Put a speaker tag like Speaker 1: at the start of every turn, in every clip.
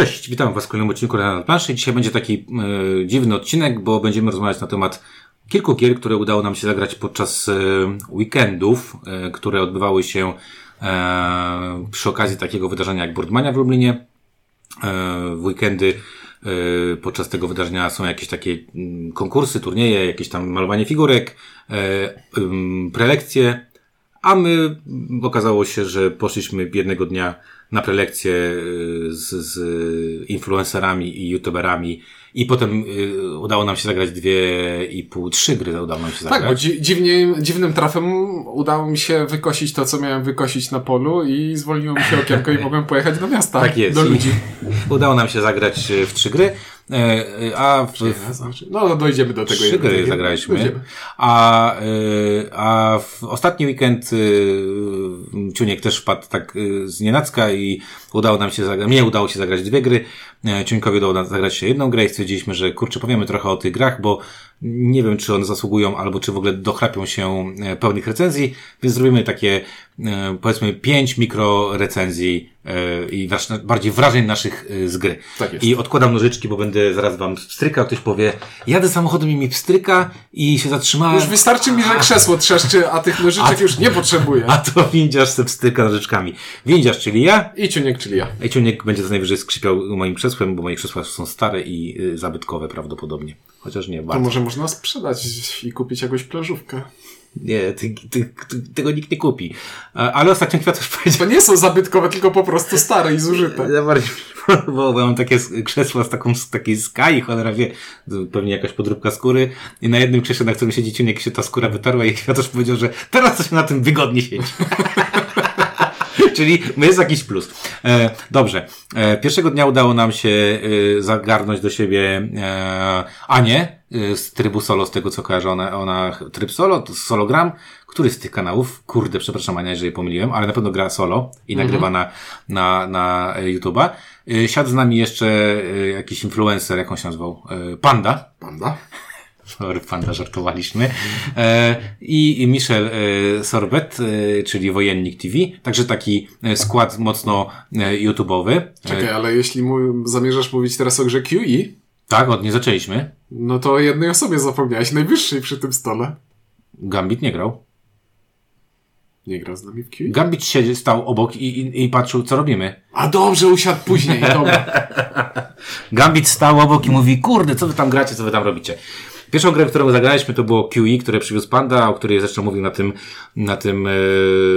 Speaker 1: Cześć, witam Was w kolejnym odcinku na planszy. Dzisiaj będzie taki e, dziwny odcinek, bo będziemy rozmawiać na temat kilku gier, które udało nam się zagrać podczas e, weekendów, e, które odbywały się e, przy okazji takiego wydarzenia jak Boardmania w Lublinie. E, w weekendy e, podczas tego wydarzenia są jakieś takie mm, konkursy, turnieje, jakieś tam malowanie figurek, e, prelekcje, a my okazało się, że poszliśmy jednego dnia na prelekcję y, z, z influencerami i youtuberami i potem y, udało nam się zagrać dwie i pół, trzy gry udało nam się zagrać.
Speaker 2: Tak, bo dzi dziwnie, dziwnym trafem udało mi się wykosić to, co miałem wykosić na polu i zwolniło mi się okienko i mogłem pojechać do miasta.
Speaker 1: Tak jest.
Speaker 2: Do ludzi.
Speaker 1: I udało nam się zagrać y, w trzy gry. E, A w,
Speaker 2: Znaczy, No, dojdziemy do tego.
Speaker 1: Trzy gry zagraliśmy.
Speaker 2: Dojdziemy.
Speaker 1: A, y, a w ostatni weekend Ciuniek też wpadł tak z nienacka i udało nam się zagrać, mnie udało się zagrać dwie gry. E, Ciuńkowi udało nam zagrać się jedną grę i stwierdziliśmy, że kurczę, powiemy trochę o tych grach, bo nie wiem, czy one zasługują, albo czy w ogóle dochlapią się e, pełnych recenzji, więc zrobimy takie, e, powiedzmy, pięć mikro recenzji e, i bardziej wrażeń naszych z gry.
Speaker 2: Tak jest.
Speaker 1: I odkładam nożyczki, bo będę zaraz wam pstrykał. Ktoś powie, jadę samochodem i mi pstryka i się zatrzymałem.
Speaker 2: Już wystarczy mi, że krzesło trzeszczy, a tych nożyczek już nie potrzebuję.
Speaker 1: A to windziarz se pstryka nożyczkami. Windziarz, czyli ja.
Speaker 2: I ciuniek, czyli ja.
Speaker 1: Eciuniek będzie to najwyżej skrzypiał moim krzesłem, bo moje krzesła są stare i y, zabytkowe prawdopodobnie. Chociaż nie
Speaker 2: To
Speaker 1: bardzo.
Speaker 2: może można sprzedać i kupić jakąś plażówkę.
Speaker 1: Nie, ty, ty, ty, tego nikt nie kupi. A, ale ostatnio kwiatusz powiedział,
Speaker 2: To nie są zabytkowe, tylko po prostu stare i zużyte.
Speaker 1: Ja bardziej bo mam takie krzesła z taką, z takiej skai, cholera wie, pewnie jakaś podróbka skóry i na jednym krześle, na którym siedzi ciunek, się ta skóra wytarła i kwiatusz powiedział, że teraz to się na tym wygodnie siedzi. Czyli jest jakiś plus. E, dobrze. E, pierwszego dnia udało nam się e, zagarnąć do siebie e, Anię e, z trybu solo, z tego co kojarzę, ona, ona tryb solo, to sologram, który z tych kanałów, kurde, przepraszam Ania, jeżeli pomyliłem, ale na pewno gra solo i nagrywa na, na, na e, YouTube'a. E, siadł z nami jeszcze jakiś influencer, jak on się nazywał? Panda.
Speaker 2: Panda?
Speaker 1: Panda, żartowaliśmy. E, I Michel e, Sorbet, e, czyli Wojennik TV. Także taki skład mocno YouTube'owy.
Speaker 2: Czekaj, ale jeśli zamierzasz mówić teraz o grze QE,
Speaker 1: tak, od nie zaczęliśmy.
Speaker 2: no to o jednej osobie zapomniałeś, najwyższej przy tym stole.
Speaker 1: Gambit nie grał.
Speaker 2: Nie gra z nami w QE?
Speaker 1: Gambit siedzi, stał obok i, i, i patrzył, co robimy.
Speaker 2: A dobrze, usiadł później, dobra.
Speaker 1: Gambit stał obok i mówi, kurde, co wy tam gracie, co wy tam robicie. Pierwszą grę, którą zagraliśmy, to było QE, które przywiózł Panda, o której zresztą mówił na tym, na tym, e,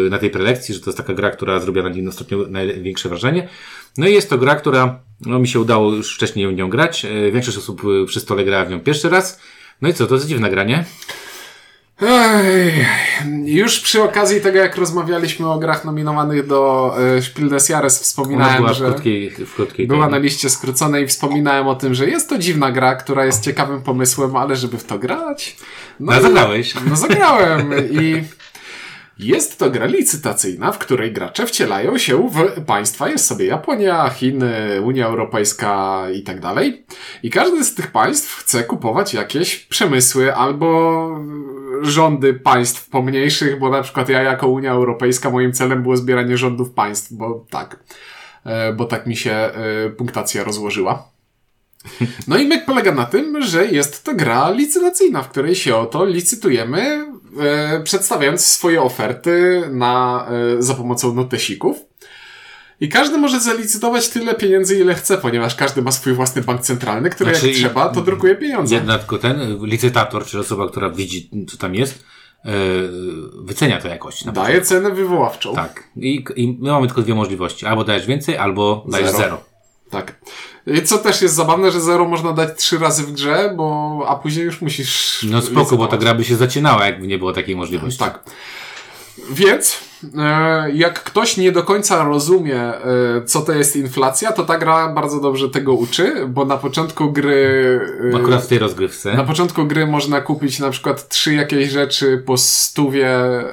Speaker 1: na tej prelekcji, że to jest taka gra, która zrobiła na nim ostatnio największe wrażenie. No i jest to gra, która, no mi się udało już wcześniej w nią grać. E, Większość osób e, przy stole grała w nią pierwszy raz. No i co, to jest dziwne granie.
Speaker 2: Ej, już przy okazji tego, jak rozmawialiśmy o grach nominowanych do e, Spiel des Jahres, wspominałem,
Speaker 1: była w
Speaker 2: że
Speaker 1: krótkiej, w krótkiej
Speaker 2: była na liście skróconej i wspominałem o tym, że jest to dziwna gra, która jest ciekawym pomysłem, ale żeby w to grać...
Speaker 1: No,
Speaker 2: i-
Speaker 1: zagrałeś.
Speaker 2: No zagrałem i jest to gra licytacyjna, w której gracze wcielają się w państwa, jest sobie Japonia, Chiny, Unia Europejska i tak dalej. I każdy z tych państw chce kupować jakieś przemysły albo rządy państw pomniejszych, bo na przykład ja jako Unia Europejska moim celem było zbieranie rządów państw, bo tak, e, bo tak mi się e, punktacja rozłożyła. No i myk polega na tym, że jest to gra licytacyjna, w której się oto licytujemy, e, przedstawiając swoje oferty na, e, za pomocą notesików. I każdy może zalicytować tyle pieniędzy, ile chce, ponieważ każdy ma swój własny bank centralny, który
Speaker 1: Znaczy
Speaker 2: jak trzeba, to drukuje pieniądze.
Speaker 1: Jedna tylko ten, licytator, czyli osoba, która widzi, co tam jest, e, wycenia to jakoś.
Speaker 2: Daje cenę wywoławczą.
Speaker 1: Tak. I, I my mamy tylko dwie możliwości. Albo dajesz więcej, albo dajesz
Speaker 2: Zero.
Speaker 1: zero.
Speaker 2: Tak. I Co też jest zabawne, że zero można dać trzy razy w grze, bo a później już musisz.
Speaker 1: No spoko, bo ta
Speaker 2: licytować.
Speaker 1: gra by się zacinała, jakby nie było takiej możliwości.
Speaker 2: Tak. Więc, jak ktoś nie do końca rozumie, e, co to jest inflacja, to ta gra bardzo dobrze tego uczy, bo na początku gry. e,
Speaker 1: Akurat w tej rozgrywce.
Speaker 2: na początku gry można kupić na przykład trzy jakieś rzeczy po stówie,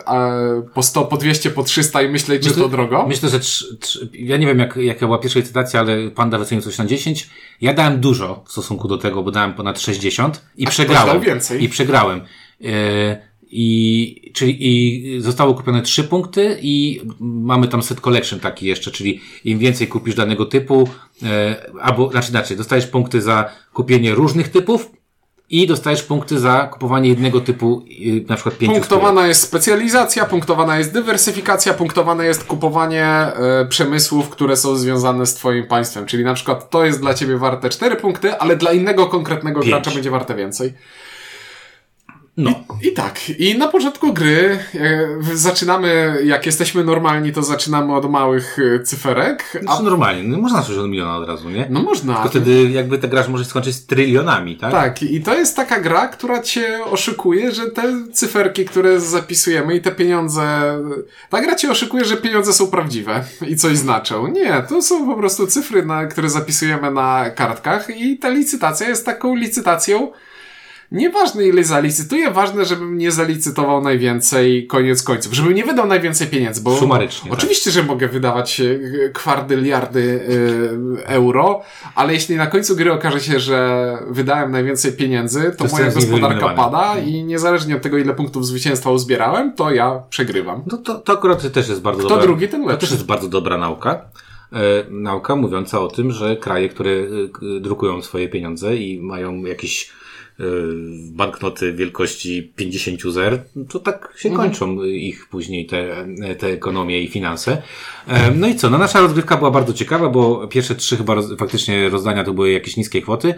Speaker 2: a po 100, po 200, po 300 i myśleć, że to drogo.
Speaker 1: Myślę, że trz, ja nie wiem, jak, jaka była pierwsza licytacja, ale Panda wycenił coś na 10. Ja dałem dużo w stosunku do tego, bo dałem ponad 60 i
Speaker 2: ktoś
Speaker 1: przegrałem.
Speaker 2: dał więcej.
Speaker 1: I przegrałem. E, I, czyli i zostało kupione trzy punkty i mamy tam set collection taki jeszcze, czyli im więcej kupisz danego typu, e, albo, znaczy inaczej, dostajesz punkty za kupienie różnych typów, i dostajesz punkty za kupowanie jednego typu, y, na przykład pięciu
Speaker 2: Punktowana jest specjalizacja, punktowana jest dywersyfikacja, punktowane jest kupowanie y, przemysłów, które są związane z Twoim państwem. Czyli na przykład to jest dla Ciebie warte 4 punkty, ale dla innego konkretnego
Speaker 1: Pięć.
Speaker 2: gracza będzie warte więcej.
Speaker 1: No.
Speaker 2: I, I tak. I na początku gry e, zaczynamy, jak jesteśmy normalni, to zaczynamy od małych e, cyferek.
Speaker 1: A... Znaczy normalnie, no, można zacząć od miliona od razu, nie?
Speaker 2: No można.
Speaker 1: Tylko wtedy jakby ta gra może skończyć z trylionami, tak?
Speaker 2: Tak, i to jest taka gra, która cię oszukuje, że te cyferki, które zapisujemy i te pieniądze. Ta gra cię oszukuje, że pieniądze są prawdziwe i coś znaczą. Nie, to są po prostu cyfry, na, które zapisujemy na kartkach, i ta licytacja jest taką licytacją. Nieważne ile zalicytuję, ważne, żebym nie zalicytował najwięcej koniec końców, żebym nie wydał najwięcej pieniędzy, bo
Speaker 1: Sumarycznie,
Speaker 2: oczywiście, tak. że mogę wydawać e, kwardyliardy y, euro, ale jeśli na końcu gry okaże się, że wydałem najwięcej pieniędzy, to, to moja gospodarka pada i niezależnie od tego, ile punktów zwycięstwa uzbierałem, to ja przegrywam.
Speaker 1: No to, to akurat też jest bardzo
Speaker 2: Kto
Speaker 1: dobra.
Speaker 2: drugi, ten lepszy.
Speaker 1: To też jest bardzo dobra nauka. E, nauka mówiąca o tym, że kraje, które drukują swoje pieniądze i mają jakiś banknoty wielkości 50 zer, to tak się mhm. kończą ich później te, te ekonomie i finanse. No i co, no nasza rozgrywka była bardzo ciekawa, bo pierwsze trzy chyba roz, faktycznie rozdania to były jakieś niskie kwoty.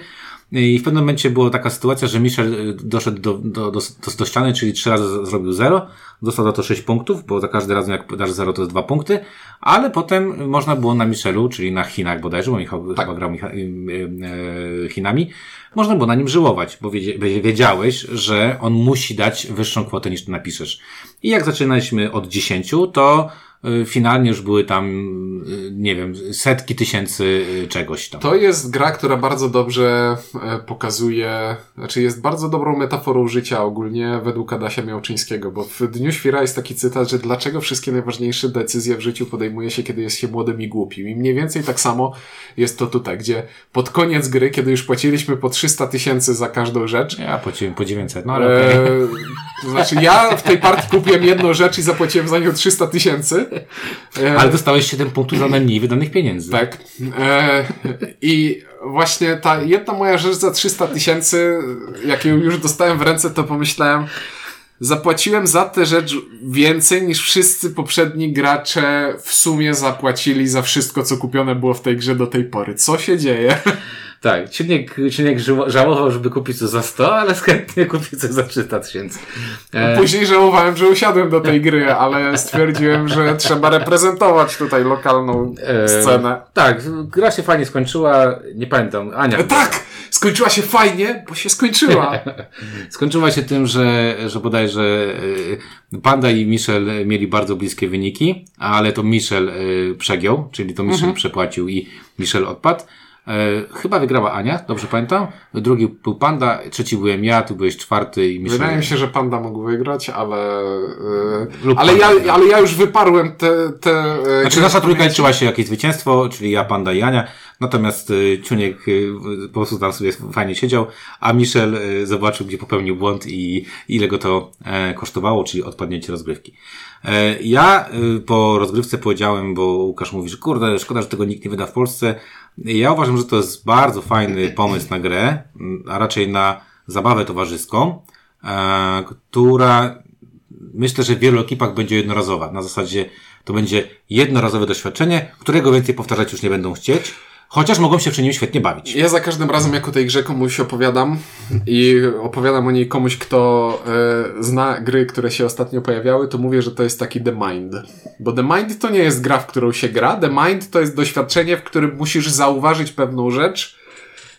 Speaker 1: I w pewnym momencie była taka sytuacja, że Michel y, doszedł do, do, do, do ściany, czyli trzy razy zrobił zero. Dostał za to sześć punktów, bo za każdy razem jak dasz zero to jest dwa punkty. Ale potem można było na Michelu, czyli na Chinach bodajże, bo Michał tak. chyba grał Micha, y, y, Chinami, można było na nim żyłować, bo wiedziałeś, że on musi dać wyższą kwotę niż ty napiszesz. I jak zaczynaliśmy od 10, to finalnie już były tam, y, nie wiem, setki tysięcy y, czegoś tam.
Speaker 2: To jest gra, która bardzo dobrze e, pokazuje, znaczy jest bardzo dobrą metaforą życia ogólnie według Adasia Miałczyńskiego, bo w Dniu Świra jest taki cytat, że dlaczego wszystkie najważniejsze decyzje w życiu podejmuje się, kiedy jest się młodym i głupim. I mniej więcej tak samo jest to tutaj, gdzie pod koniec gry, kiedy już płaciliśmy po 300 tysięcy za każdą rzecz.
Speaker 1: Ja płaciłem po 900, no ale e,
Speaker 2: To znaczy ja w tej partii kupiłem jedną rzecz i zapłaciłem za nią 300 tysięcy.
Speaker 1: E, Ale dostałeś 7 punktów za najmniej wydanych pieniędzy.
Speaker 2: Tak. E, I właśnie ta jedna moja rzecz za 300 tysięcy, jak ją już dostałem w ręce, to pomyślałem, zapłaciłem za tę rzecz więcej niż wszyscy poprzedni gracze w sumie zapłacili za wszystko, co kupione było w tej grze do tej pory. Co się dzieje?
Speaker 1: Tak, Ciuniek, Ciuniek żałował, żeby kupić coś za 100, ale chętnie kupił coś za 300 tysięcy.
Speaker 2: E... Później żałowałem, że usiadłem do tej gry, ale stwierdziłem, że trzeba reprezentować tutaj lokalną e... scenę.
Speaker 1: Tak, gra się fajnie skończyła, nie pamiętam, Ania. E,
Speaker 2: tak! Skończyła się fajnie, bo się skończyła.
Speaker 1: skończyła się tym, że, że bodajże e, Panda i Michel mieli bardzo bliskie wyniki, ale to Michel e, przegiął, czyli to Michel mhm. przepłacił i Michel odpadł. E, chyba wygrała Ania, dobrze pamiętam. Drugi był Panda, trzeci byłem ja, tu byłeś czwarty i
Speaker 2: myślę... Wydaje mi się, że Panda mógł wygrać, ale... Yy, ale, ja, ale ja już wyparłem te... te
Speaker 1: e, znaczy nasza trójka liczyła się jakieś zwycięstwo, czyli ja, Panda i Ania, natomiast Ciuniek po prostu tam sobie fajnie siedział, a Michel zobaczył, gdzie popełnił błąd i ile go to e, kosztowało, czyli odpadnięcie rozgrywki. E, ja po rozgrywce powiedziałem, bo Łukasz mówi, że kurde, szkoda, że tego nikt nie wyda w Polsce, ja uważam, że to jest bardzo fajny pomysł na grę, a raczej na zabawę towarzyską, e, która myślę, że w wielu ekipach będzie jednorazowa. Na zasadzie to będzie jednorazowe doświadczenie, którego więcej powtarzać już nie będą chcieć. Chociaż mogą się przy nim świetnie bawić.
Speaker 2: Ja za każdym razem, jak o tej grze komuś opowiadam i opowiadam o niej komuś, kto e, zna gry, które się ostatnio pojawiały, to mówię, że to jest taki The Mind. Bo The Mind to nie jest gra, w którą się gra. The Mind to jest doświadczenie, w którym musisz zauważyć pewną rzecz.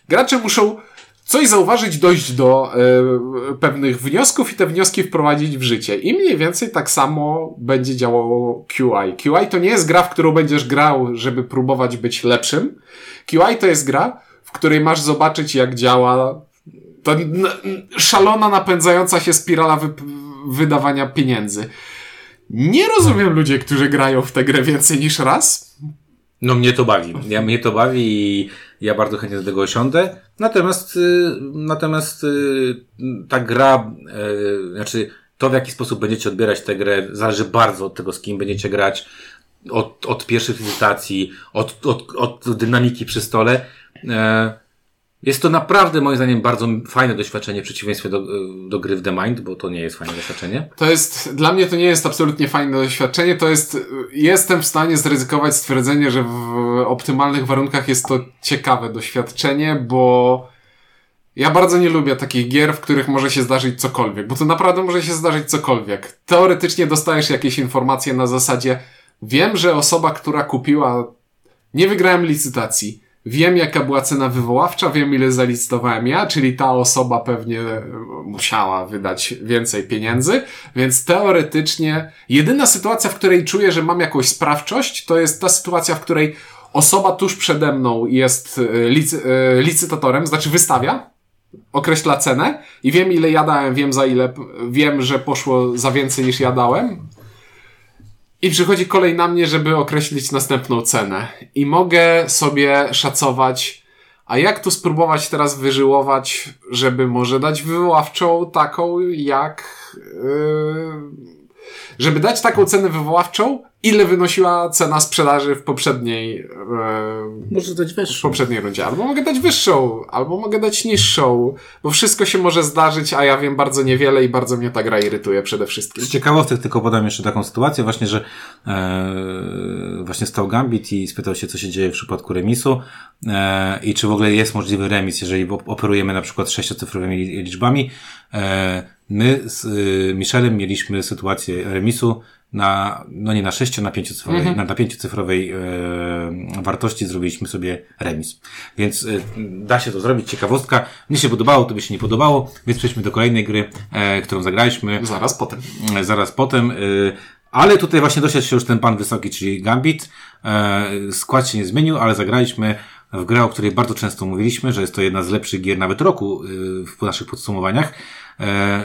Speaker 2: Gracze muszą coś zauważyć, dojść do e, pewnych wniosków i te wnioski wprowadzić w życie. I mniej więcej tak samo będzie działało QI. QI to nie jest gra, w którą będziesz grał, żeby próbować być lepszym. QI to jest gra, w której masz zobaczyć, jak działa ta szalona, napędzająca się spirala wy wydawania pieniędzy. Nie rozumiem ludzi, którzy grają w tę grę więcej niż raz.
Speaker 1: No mnie to bawi. Ja, mnie to bawi i ja bardzo chętnie do tego osiądę. Natomiast, y, natomiast y, ta gra, y, znaczy To, w jaki sposób będziecie odbierać tę grę, zależy bardzo od tego, z kim będziecie grać, od, od pierwszych licytacji, od, od, od dynamiki przy stole. E, jest to naprawdę, moim zdaniem, bardzo fajne doświadczenie w przeciwieństwie do, do gry w The Mind, bo to nie jest fajne doświadczenie.
Speaker 2: To jest, dla mnie to nie jest absolutnie fajne doświadczenie. To jest, jestem w stanie zryzykować stwierdzenie, że w optymalnych warunkach jest to ciekawe doświadczenie, bo ja bardzo nie lubię takich gier, w których może się zdarzyć cokolwiek, bo to naprawdę może się zdarzyć cokolwiek. Teoretycznie dostajesz jakieś informacje na zasadzie, wiem, że osoba, która kupiła, nie wygrałem licytacji, wiem jaka była cena wywoławcza, wiem ile zalicytowałem ja, czyli ta osoba pewnie musiała wydać więcej pieniędzy, więc teoretycznie jedyna sytuacja, w której czuję, że mam jakąś sprawczość, to jest ta sytuacja, w której osoba tuż przede mną jest e, e, licytatorem, znaczy wystawia, określa cenę i wiem ile ja dałem, wiem za ile, wiem, że poszło za więcej niż ja dałem, i przychodzi kolej na mnie, żeby określić następną cenę. I mogę sobie szacować, a jak tu spróbować teraz wyżyłować, żeby może dać wywoławczą taką, jak. Yy, żeby dać taką cenę wywoławczą, ile wynosiła cena sprzedaży w poprzedniej e,
Speaker 1: może dać wyższą.
Speaker 2: w poprzedniej rundzie. Albo mogę dać wyższą, albo mogę dać niższą, bo wszystko się może zdarzyć, a ja wiem bardzo niewiele i bardzo mnie ta gra irytuje przede wszystkim.
Speaker 1: Z ciekawostek tylko podam jeszcze taką sytuację właśnie, że e, właśnie stał Gambit i spytał się, co się dzieje w przypadku remisu e, i czy w ogóle jest możliwy remis, jeżeli operujemy na przykład sześciocyfrowymi liczbami. E, my z y, Michelem mieliśmy sytuację remisu na, no nie na 6, na 5 cyfrowej, -hmm. na, na cyfrowej e, wartości zrobiliśmy sobie remis. Więc e, da się to zrobić, ciekawostka. Mnie się podobało, to by się nie podobało, więc przejdźmy do kolejnej gry, e, którą zagraliśmy.
Speaker 2: Zaraz potem.
Speaker 1: E, zaraz potem. E, ale tutaj właśnie doszedł się już ten pan wysoki, czyli Gambit. E, skład się nie zmienił, ale zagraliśmy w grę, o której bardzo często mówiliśmy, że jest to jedna z lepszych gier nawet roku e, w naszych podsumowaniach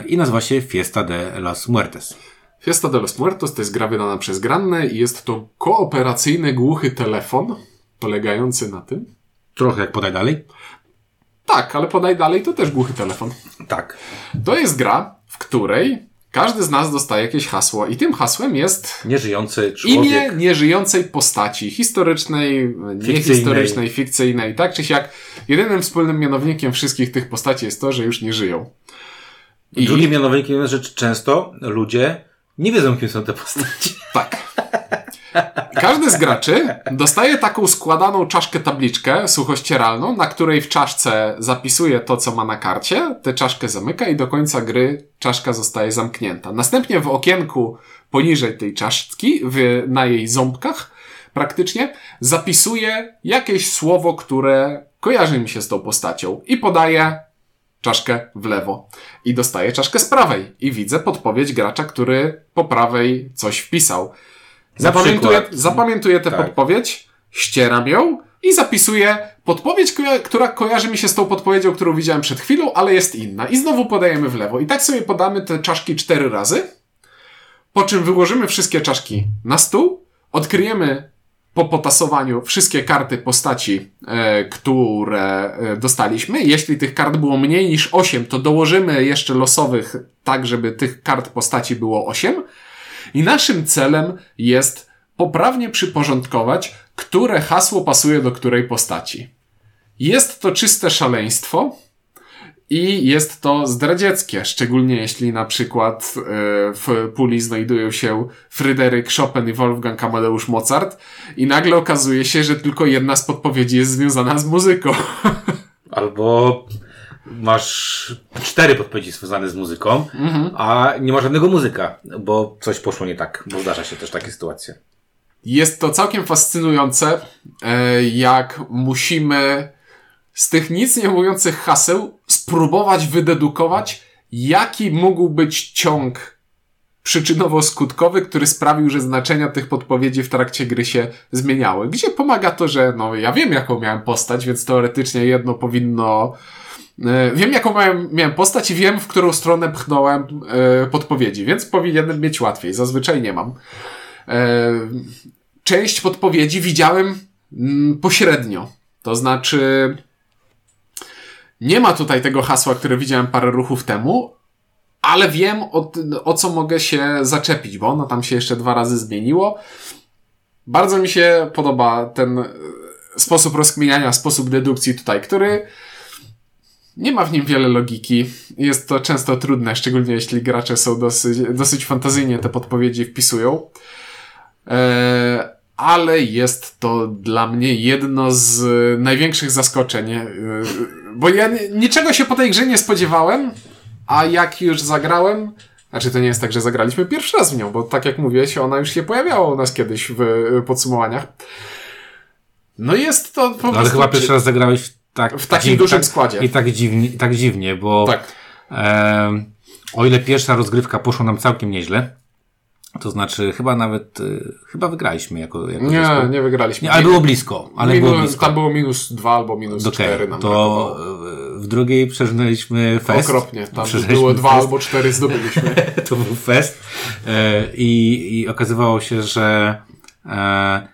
Speaker 1: i nazywa się Fiesta de las Muertes.
Speaker 2: Fiesta de los Muertos to jest gra wydana przez Granne i jest to kooperacyjny głuchy telefon polegający na tym.
Speaker 1: Trochę jak podaj dalej.
Speaker 2: Tak, ale podaj dalej to też głuchy telefon.
Speaker 1: Tak.
Speaker 2: To jest gra, w której każdy z nas dostaje jakieś hasło i tym hasłem jest
Speaker 1: nieżyjący człowiek.
Speaker 2: Imię nieżyjącej postaci historycznej, niehistorycznej, fikcyjnej. Tak czy siak, jedynym wspólnym mianownikiem wszystkich tych postaci jest to, że już nie żyją.
Speaker 1: I... Drugim mianownikiem jest, że często ludzie nie wiedzą, kim są te postaci.
Speaker 2: Tak. Każdy z graczy dostaje taką składaną czaszkę tabliczkę suchościeralną, na której w czaszce zapisuje to, co ma na karcie, tę czaszkę zamyka i do końca gry czaszka zostaje zamknięta. Następnie w okienku poniżej tej czaszki, w, na jej ząbkach praktycznie, zapisuje jakieś słowo, które kojarzy mi się z tą postacią i podaje czaszkę w lewo i dostaję czaszkę z prawej i widzę podpowiedź gracza, który po prawej coś wpisał. Zapamiętuję, zapamiętuję tę tak. podpowiedź, ścieram ją i zapisuję podpowiedź, która kojarzy mi się z tą podpowiedzią, którą widziałem przed chwilą, ale jest inna. I znowu podajemy w lewo. I tak sobie podamy te czaszki cztery razy, po czym wyłożymy wszystkie czaszki na stół, odkryjemy po potasowaniu wszystkie karty postaci, e, które e, dostaliśmy. Jeśli tych kart było mniej niż 8, to dołożymy jeszcze losowych, tak żeby tych kart postaci było 8. I naszym celem jest poprawnie przyporządkować, które hasło pasuje do której postaci. Jest to czyste szaleństwo, i jest to zdradzieckie, szczególnie jeśli na przykład e, w puli znajdują się Fryderyk Chopin i Wolfgang Amadeusz Mozart i nagle okazuje się, że tylko jedna z podpowiedzi jest związana z muzyką.
Speaker 1: Albo masz cztery podpowiedzi związane z muzyką, mhm. a nie ma żadnego muzyka, bo coś poszło nie tak, bo zdarza się też takie sytuacje.
Speaker 2: Jest to całkiem fascynujące, e, jak musimy z tych nic nie mówiących haseł spróbować wydedukować, jaki mógł być ciąg przyczynowo-skutkowy, który sprawił, że znaczenia tych podpowiedzi w trakcie gry się zmieniały. Gdzie pomaga to, że no ja wiem jaką miałem postać, więc teoretycznie jedno powinno e, Wiem, jaką miałem, miałem postać i wiem, w którą stronę pchnąłem e, podpowiedzi, więc powinienem mieć łatwiej. Zazwyczaj nie mam. E, część podpowiedzi widziałem mm, pośrednio. To znaczy, nie ma tutaj tego hasła, które widziałem parę ruchów temu, ale wiem o, o co mogę się zaczepić, bo ono tam się jeszcze dwa razy zmieniło. Bardzo mi się podoba ten e, sposób rozkminiania, sposób dedukcji tutaj, który nie ma w nim wiele logiki. Jest to często trudne, szczególnie jeśli gracze są dosyć, dosyć fantazyjnie te podpowiedzi wpisują. Eee, ale jest to dla mnie jedno z największych zaskoczeń. Eee, bo ja niczego się po tej grze nie spodziewałem, a jak już zagrałem, znaczy to nie jest tak, że zagraliśmy pierwszy raz w nią, bo tak jak mówię, ona już się pojawiała u nas kiedyś w podsumowaniach. No jest to po
Speaker 1: no, Ale chyba pierwszy raz zagrałeś tak,
Speaker 2: w takim dużym
Speaker 1: tak,
Speaker 2: składzie.
Speaker 1: I tak dziwnie, tak dziwnie bo
Speaker 2: tak.
Speaker 1: e, o ile pierwsza rozgrywka poszła nam całkiem nieźle, to znaczy chyba nawet, y, chyba wygraliśmy jako, jako
Speaker 2: Nie,
Speaker 1: zespół.
Speaker 2: nie wygraliśmy.
Speaker 1: Nie, ale było blisko. Ale
Speaker 2: minus,
Speaker 1: było blisko.
Speaker 2: Tam było minus dwa albo minus
Speaker 1: Okay,
Speaker 2: cztery nam
Speaker 1: to
Speaker 2: brakowało.
Speaker 1: w drugiej przeżynęliśmy fest.
Speaker 2: Okropnie. Tam było dwa albo cztery zdobyliśmy.
Speaker 1: to był fest. E, i, I okazywało się, że e,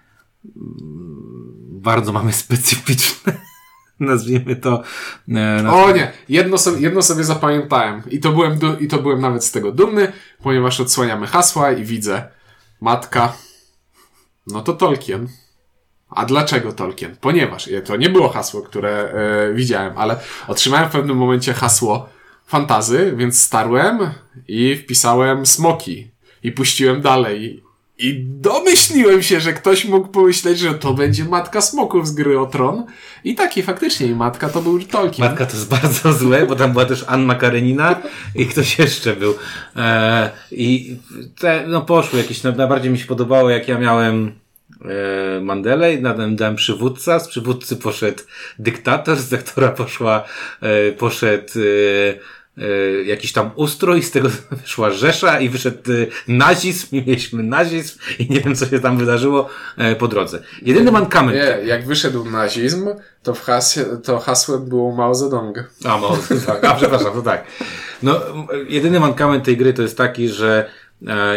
Speaker 1: bardzo mamy specyficzne, nazwijmy to. E,
Speaker 2: O nie, jedno sobie, jedno sobie zapamiętałem i to, byłem i to byłem nawet z tego dumny, ponieważ odsłaniamy hasła i widzę matka, no to Tolkien. A dlaczego Tolkien? Ponieważ e, to nie było hasło, które e, widziałem, ale otrzymałem w pewnym momencie hasło fantazy, więc starłem i wpisałem smoki i puściłem dalej. I domyśliłem się, że ktoś mógł pomyśleć, że to będzie matka smoków z gry o tron. I taki faktycznie, matka to był Tolkien.
Speaker 1: Matka to jest bardzo złe, bo tam była też Anna Karenina i ktoś jeszcze był. E, I te, no poszły jakieś, no, najbardziej mi się podobało, jak ja miałem e, Mandelę i nadem dałem przywódca, z przywódcy poszedł dyktator, z dyktatora poszła, e, poszedł e, jakiś tam ustrój, z tego wyszła Rzesza i wyszedł e, nazizm i mieliśmy nazizm i nie wiem co się tam wydarzyło e, po drodze. Jedyny mankament.
Speaker 2: Nie, jak wyszedł nazizm, to, w hasie, to hasłem było Mao Zedong.
Speaker 1: A, może, tak. A, przepraszam, to tak. No, jedyny mankament tej gry to jest taki, że e,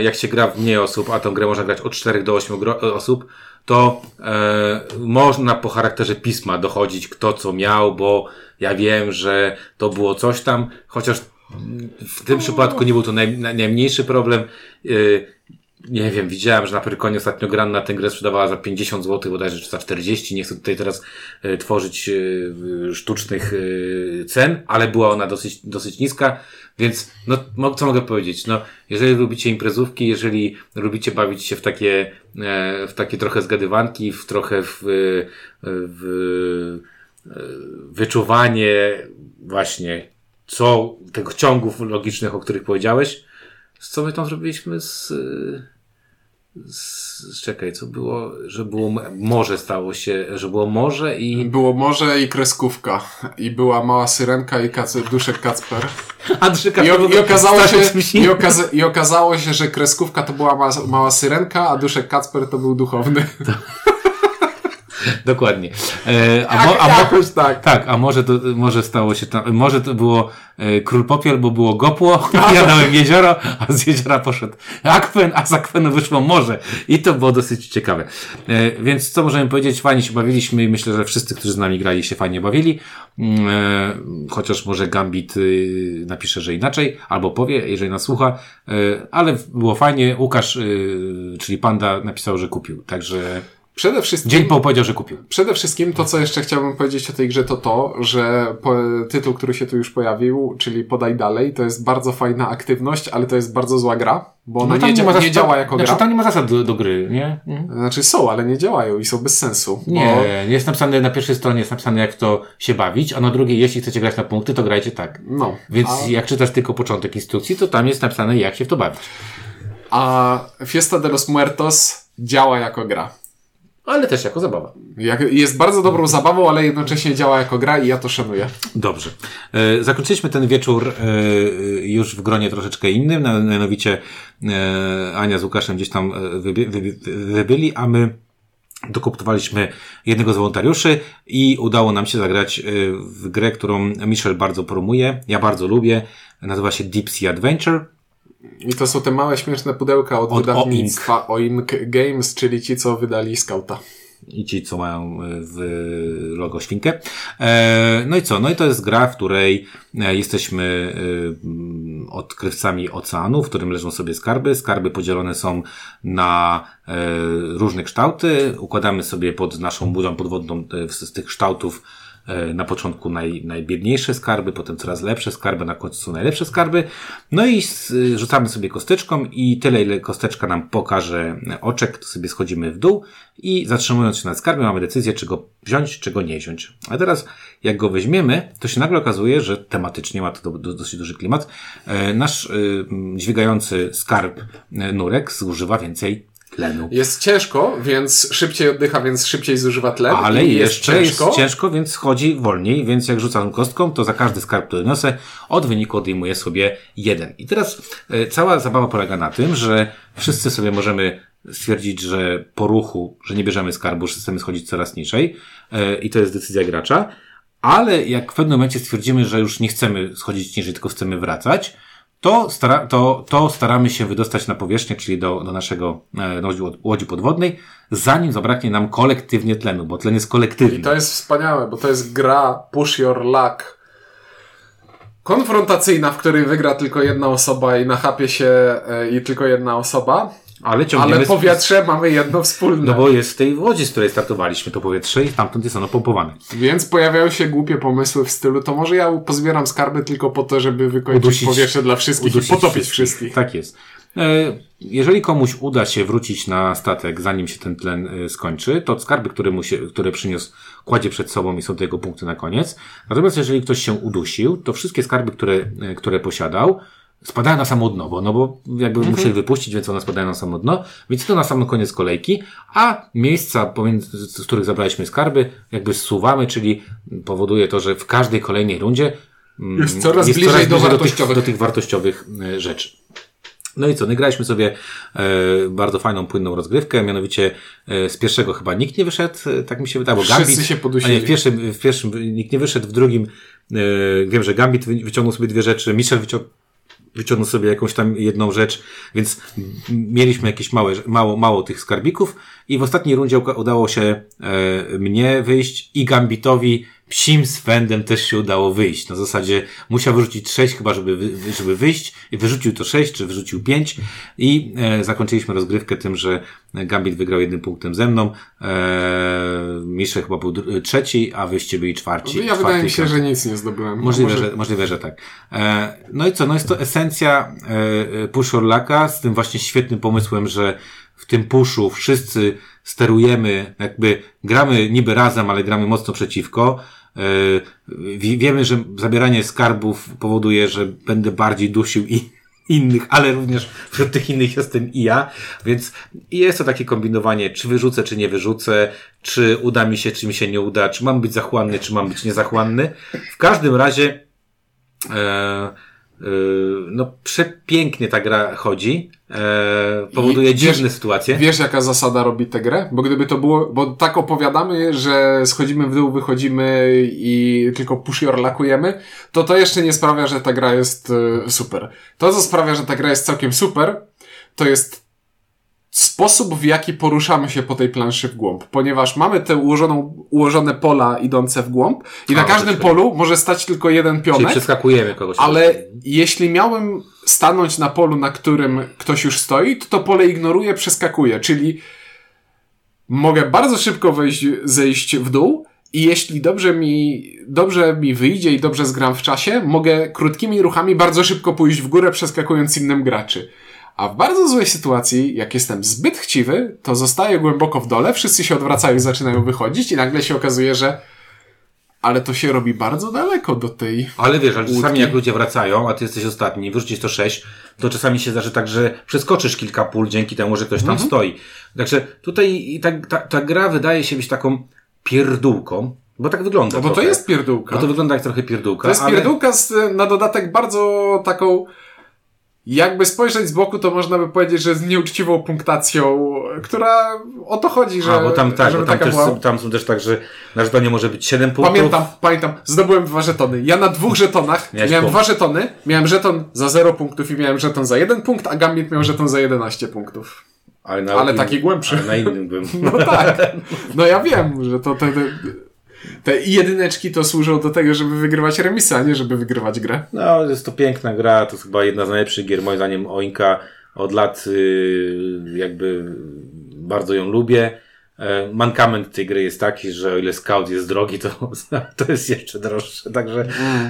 Speaker 1: jak się gra w mniej osób, a tą grę można grać od 4 do 8 gro- osób, to e, można po charakterze pisma dochodzić kto co miał, bo ja wiem, że to było coś tam, chociaż w tym przypadku nie był to naj, najmniejszy problem. E, nie wiem, widziałem, że na Pyrkonie ostatnio gran na tę grę sprzedawała za 50 zł, bodajże czy za 40. Nie chcę tutaj teraz e, tworzyć e, sztucznych e, cen, ale była ona dosyć, dosyć niska, więc no, co mogę powiedzieć? No, jeżeli lubicie imprezówki, jeżeli lubicie bawić się w takie, e, w takie trochę zgadywanki, w trochę w, w wyczuwanie właśnie co tych ciągów logicznych, o których powiedziałeś, co my tam zrobiliśmy z, z czekaj, co było, że było morze stało się, że było morze i
Speaker 2: Było morze i kreskówka. I była mała syrenka i kac duszek Kacper.
Speaker 1: Andrzyka
Speaker 2: I, o, i, okazało się, i, okaza I okazało się, że kreskówka to była mała, mała syrenka, a duszek Kacper to był duchowny.
Speaker 1: Dokładnie. E, a, mo, a, mo,
Speaker 2: jakoś tak.
Speaker 1: tak, a może to, może stało się tam, może to było e, Król Popiel, bo było Gopło, ja dałem jezioro, a z jeziora poszedł Akwen, a z Akwenu wyszło morze. I to było dosyć ciekawe. E, więc co możemy powiedzieć? Fajnie się bawiliśmy i myślę, że wszyscy, którzy z nami grali się fajnie bawili. Mm, E, chociaż może Gambit y, napisze, że inaczej, albo powie, jeżeli nas słucha. E, ale było fajnie. Łukasz, y, czyli Panda, napisał, że kupił. Także
Speaker 2: Przede wszystkim...
Speaker 1: dzień po powiedział, że kupił.
Speaker 2: Przede wszystkim to, co jeszcze chciałbym powiedzieć o tej grze, to to, że po, tytuł, który się tu już pojawił, czyli Podaj Dalej, to jest bardzo fajna aktywność, ale to jest bardzo zła gra, bo ona
Speaker 1: No
Speaker 2: nie, dzia-
Speaker 1: ma
Speaker 2: nie działa jako
Speaker 1: znaczy,
Speaker 2: gra.
Speaker 1: tam nie ma zasad do, do gry, nie? Mhm.
Speaker 2: Znaczy są, ale nie działają i są bez sensu.
Speaker 1: Nie,
Speaker 2: Bo,
Speaker 1: nie jest napisane na pierwszej stronie, jest napisane jak to się bawić, a na drugiej, jeśli chcecie grać na punkty, to grajcie tak.
Speaker 2: no.
Speaker 1: Więc
Speaker 2: A,
Speaker 1: jak czytasz tylko początek instrukcji, to tam jest napisane jak się w to bawić.
Speaker 2: a Fiesta de los Muertos działa jako gra.
Speaker 1: Ale też jako zabawa.
Speaker 2: Jak, jest bardzo dobrą zabawą, ale jednocześnie działa jako gra i ja to szanuję.
Speaker 1: Dobrze. E, zakończyliśmy ten wieczór e, już w gronie troszeczkę innym, na- mianowicie e, Ania z Łukaszem gdzieś tam e, wyby, wyby, wybyli, a my dokoptowaliśmy jednego z wolontariuszy i udało nam się zagrać e, w grę, którą Michel bardzo promuje. Ja bardzo lubię. Nazywa się Deep Sea Adventure.
Speaker 2: I to są te małe, śmieszne pudełka od,
Speaker 1: Od
Speaker 2: wydawnictwa OINK Games, czyli ci, co wydali Scouta.
Speaker 1: i ci, co mają w logo świnkę. E, no i co? No i to jest gra, w której e, jesteśmy e, odkrywcami oceanu, w którym leżą sobie skarby. Skarby podzielone są na różne kształty. Układamy sobie pod naszą burzą podwodną z tych kształtów E, na początku naj, najbiedniejsze skarby, potem coraz lepsze skarby, na końcu są najlepsze skarby. No i rzucamy sobie kosteczką i tyle, ile kosteczka nam pokaże oczek, to sobie schodzimy w dół i zatrzymując się na skarbie mamy decyzję, czego wziąć, czego nie wziąć. A teraz, jak go weźmiemy, to się nagle okazuje, że tematycznie ma to do, do, dosyć duży klimat. E, nasz y, dźwigający skarb nurek zużywa więcej tlenu.
Speaker 2: Jest ciężko, więc szybciej oddycha, więc szybciej zużywa tlen.
Speaker 1: Ale jeszcze jest ciężko. jest ciężko, więc chodzi wolniej, więc jak rzucam kostką, to za każdy skarb, który niosę, od wyniku odejmuję sobie jeden. I teraz e, cała zabawa polega na tym, że wszyscy sobie możemy stwierdzić, że po ruchu, że nie bierzemy skarbu, że chcemy schodzić coraz niżej e, i to jest decyzja gracza, ale jak w pewnym momencie stwierdzimy, że już nie chcemy schodzić niżej, tylko chcemy wracać, to, stara, to, to staramy się wydostać na powierzchnię, czyli do, do naszego e, łodzi, podwodnej, zanim zabraknie nam kolektywnie tlenu, bo tlen jest kolektywny.
Speaker 2: I to jest wspaniałe, bo to jest gra Push Your Luck konfrontacyjna, w której wygra tylko jedna osoba i nachapie się e, i tylko jedna osoba. Ale, Ale powietrze z... mamy jedno wspólne.
Speaker 1: No bo jest w tej łodzi, z której startowaliśmy to powietrze i stamtąd jest ono pompowane.
Speaker 2: Więc pojawiają się głupie pomysły w stylu, to może ja pozbieram skarby tylko po to, żeby wykończyć udusić, powietrze dla wszystkich i potopić wszystkich.
Speaker 1: Tak jest. E, jeżeli komuś uda się wrócić na statek, zanim się ten tlen e, skończy, to skarby, które, mu się, które przyniósł, kładzie przed sobą i są to jego punkty na koniec. Natomiast jeżeli ktoś się udusił, to wszystkie skarby, które, e, które posiadał, spadają na samo dno, bo, no bo jakby mhm. musieli wypuścić, więc one spadają na samo dno, więc to na sam koniec kolejki, a miejsca, pomiędzy, z których zabraliśmy skarby, jakby zsuwamy, czyli powoduje to, że w każdej kolejnej rundzie
Speaker 2: mm, jest coraz jest bliżej, coraz bliżej do, wartościowych.
Speaker 1: Do, tych, do tych wartościowych e, rzeczy. No i co, nagraliśmy sobie e, bardzo fajną, płynną rozgrywkę, mianowicie e, z pierwszego chyba nikt nie wyszedł, e, tak mi się wydało.
Speaker 2: Gambit, się podusili.
Speaker 1: Nie, w, pierwszym, w pierwszym nikt nie wyszedł, w drugim e, wiem, że Gambit wyciągnął sobie dwie rzeczy, Michel wyciągnął wyciągnął sobie jakąś tam jedną rzecz, więc mieliśmy jakieś małe, mało, mało tych skarbików i w ostatniej rundzie udało się e, mnie wyjść i Gambitowi psim swędem też się udało wyjść. Na zasadzie musiał wyrzucić 6 chyba, żeby, żeby wyjść i wyrzucił to 6, czy wyrzucił 5 i e, zakończyliśmy rozgrywkę tym, że Gambit wygrał jednym punktem ze mną. E, Misze chyba był trzeci, a wyście byli czwarci.
Speaker 2: No ja wydaje mi się, że nic nie zdobyłem.
Speaker 1: Możliwe, może... że, możliwe że tak. E, no i co? No jest to esencja e, Push Orlaka z tym właśnie świetnym pomysłem, że w tym puszu wszyscy sterujemy, jakby gramy niby razem, ale gramy mocno przeciwko. Yy, wiemy, że zabieranie skarbów powoduje, że będę bardziej dusił i innych, ale również wśród tych innych jestem i ja, więc jest to takie kombinowanie, czy wyrzucę, czy nie wyrzucę, czy uda mi się, czy mi się nie uda, czy mam być zachłanny, czy mam być niezachłanny. W każdym razie e, no przepięknie ta gra chodzi, e, powoduje I dziwne wiesz, sytuacje.
Speaker 2: Wiesz jaka zasada robi tę grę? Bo gdyby to było, bo tak opowiadamy, że schodzimy w dół, wychodzimy i tylko push your lakujemy, to to jeszcze nie sprawia, że ta gra jest e, super. To co sprawia, że ta gra jest całkiem super, to jest sposób, w jaki poruszamy się po tej planszy w głąb, ponieważ mamy te ułożoną, ułożone pola idące w głąb i A, na każdym polu może stać tylko jeden pionek. Czyli
Speaker 1: przeskakujemy kogoś.
Speaker 2: Ale jeśli miałem stanąć na polu, na którym ktoś już stoi, to to pole ignoruje, przeskakuje, czyli mogę bardzo szybko wejść, zejść w dół, i jeśli dobrze mi, dobrze mi wyjdzie i dobrze zgram w czasie, mogę krótkimi ruchami bardzo szybko pójść w górę, przeskakując innym graczy. A w bardzo złej sytuacji, jak jestem zbyt chciwy, to zostaję głęboko w dole, wszyscy się odwracają i zaczynają wychodzić i nagle się okazuje, że ale to się robi bardzo daleko do tej.
Speaker 1: Ale wiesz, ale czasami jak ludzie wracają, a ty jesteś ostatni, wyrzucisz to sześć, to czasami się zdarzy tak, że przeskoczysz kilka pól dzięki temu, że ktoś tam mhm. stoi. Także tutaj ta, ta, ta gra wydaje się być taką pierdółką, bo tak wygląda. No
Speaker 2: bo trochę. to jest pierdółka.
Speaker 1: Bo to wygląda jak trochę pierdółka.
Speaker 2: To jest ale... pierdółka z, na dodatek bardzo taką jakby spojrzeć z boku, to można by powiedzieć, że z nieuczciwą punktacją, która o to chodzi, że. A,
Speaker 1: bo tam tak, bo tam, też, była... tam są też tak, że na żetonie może być 7 punktów.
Speaker 2: Pamiętam, pamiętam, zdobyłem dwa żetony. Ja na dwóch żetonach Miałeś miałem punkt. dwa żetony, miałem żeton za 0 punktów i miałem żeton za 1 punkt, a Gambit miał żeton za 11 punktów.
Speaker 1: Ale, na
Speaker 2: Ale
Speaker 1: in-
Speaker 2: taki głębszy.
Speaker 1: ale na innym bym.
Speaker 2: No tak. No ja wiem, że to te, te jedyneczki to służą do tego, żeby wygrywać remisy, a nie żeby wygrywać grę.
Speaker 1: No, jest to piękna gra, to jest chyba jedna z najlepszych gier, moim zdaniem, Oinka. Od lat y, jakby bardzo ją lubię. E, Mankament tej gry jest taki, że o ile scout jest drogi, to, to jest jeszcze droższe, także,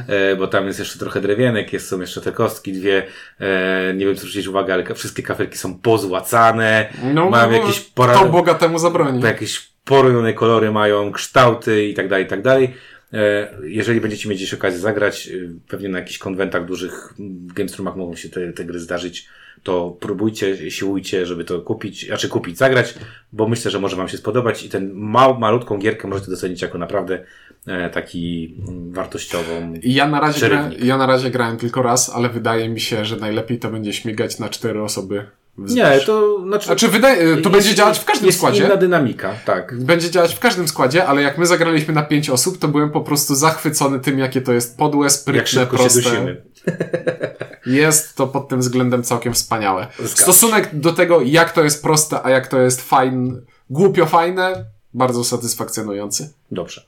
Speaker 1: e, bo tam jest jeszcze trochę drewienek, jest, są jeszcze te kostki dwie, e, nie wiem, co zwrócić uwagę, ale wszystkie kafelki są pozłacane,
Speaker 2: No,
Speaker 1: mają
Speaker 2: no,
Speaker 1: jakieś pora...
Speaker 2: To bogatemu zabroni.
Speaker 1: jakieś porobione kolory mają, kształty i tak dalej, i tak dalej. E, Jeżeli będziecie mieć gdzieś okazję zagrać, y, pewnie na jakichś konwentach dużych, w Gamestrumach mogą się te, te gry zdarzyć, to próbujcie, siłujcie, żeby to kupić, znaczy kupić, zagrać, bo myślę, że może Wam się spodobać i ten mał, malutką gierkę możecie docenić jako naprawdę e, taki mm, wartościową.
Speaker 2: Ja na, razie gra, ja na razie grałem tylko raz, ale wydaje mi się, że najlepiej to będzie śmigać na cztery osoby.
Speaker 1: Nie, to znaczy.
Speaker 2: Znaczy, wydaje, to będzie działać w każdym
Speaker 1: jest
Speaker 2: składzie.
Speaker 1: inna dynamika, tak.
Speaker 2: Będzie działać w każdym składzie, ale jak my zagraliśmy na pięć osób, to byłem po prostu zachwycony tym, jakie to jest podłe, sprytne, proste. Jest to pod tym względem całkiem wspaniałe.
Speaker 1: Zgadzam się.
Speaker 2: Stosunek do tego, jak to jest proste, a jak to jest fajne, głupio fajne, bardzo satysfakcjonujący.
Speaker 1: Dobrze.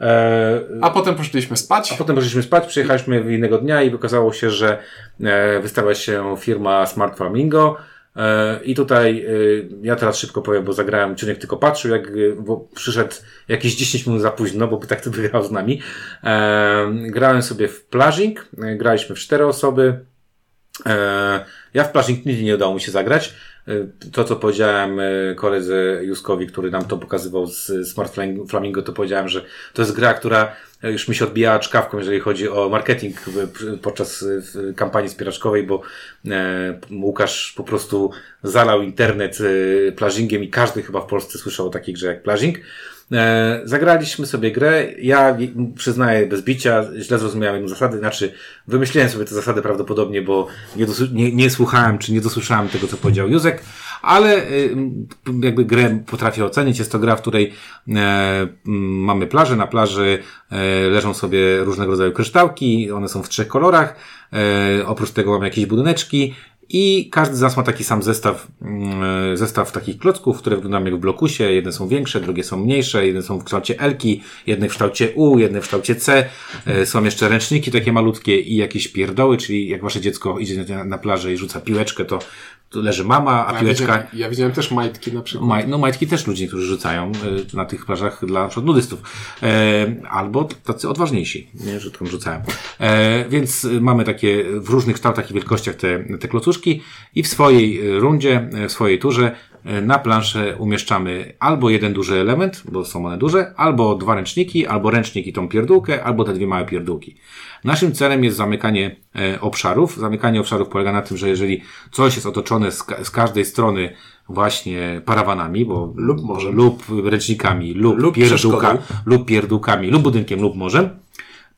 Speaker 1: E,
Speaker 2: A potem poszliśmy spać.
Speaker 1: A potem poszliśmy spać, przyjechaliśmy innego dnia i okazało się, że e, wystawia się firma Smart Flamingo. I tutaj e, ja teraz szybko powiem, bo zagrałem, Ciuniek tylko patrzył, jak e, bo przyszedł jakieś 10 minut za późno, bo tak to wygrał z nami. Grałem sobie w plażing, e, graliśmy w cztery osoby. E, ja w Plażing nigdy nie udało mi się zagrać. E, To, co powiedziałem e, koledze Juskowi, który nam to pokazywał z Smart Flam- Flamingo, to powiedziałem, że to jest gra, która e, już mi się odbijała czkawką, jeżeli chodzi o marketing podczas kampanii spieraczkowej, bo Łukasz po prostu zalał internet plażingiem i każdy chyba w Polsce słyszał o takiej grze jak plażing. E, zagraliśmy sobie grę. Ja przyznaję bez bicia, źle zrozumiałem zasady, znaczy wymyśliłem sobie te zasady prawdopodobnie, bo nie, nie, nie słuchałem, czy nie dosłyszałem tego, co powiedział Józek, ale y, jakby grę potrafię ocenić. Jest to gra, w której e, mamy plażę. Na plaży e, leżą sobie różnego rodzaju kryształki. One są w trzech kolorach. E, oprócz tego mamy jakieś budyneczki. I każdy z nas ma taki sam zestaw, mm, zestaw takich klocków, które wyglądają jak w blokusie. Jedne są większe, drugie są mniejsze, jedne są w kształcie L-ki, jedne w kształcie U, jedne w kształcie C. E, Są jeszcze ręczniki takie malutkie i jakieś pierdoły, czyli jak wasze dziecko idzie na plażę i rzuca piłeczkę, to, to leży mama, a
Speaker 2: Ja
Speaker 1: piłeczka...
Speaker 2: widziałem, ja widziałem też majtki na przykład.
Speaker 1: Maj, no majtki też ludzie, którzy rzucają e, na tych plażach dla na przykład nudystów. E, albo tacy odważniejsi, nie, że tam rzucają. E, więc y, mamy takie w różnych kształtach i wielkościach te, te klocuszki i w swojej y, rundzie, e, w swojej turze e, na planszę umieszczamy albo jeden duży element, bo są one duże, albo dwa ręczniki, albo ręcznik i tą pierdółkę, albo te dwie małe pierdółki. Naszym celem jest zamykanie e, obszarów. Zamykanie obszarów polega na tym, że jeżeli coś jest otoczone z, ka- z każdej strony właśnie parawanami, bo
Speaker 2: Lub morzem.
Speaker 1: lub ręcznikami, lub,
Speaker 2: Lub przeszkodą.
Speaker 1: lub pierdółkami, lub budynkiem, lub morzem,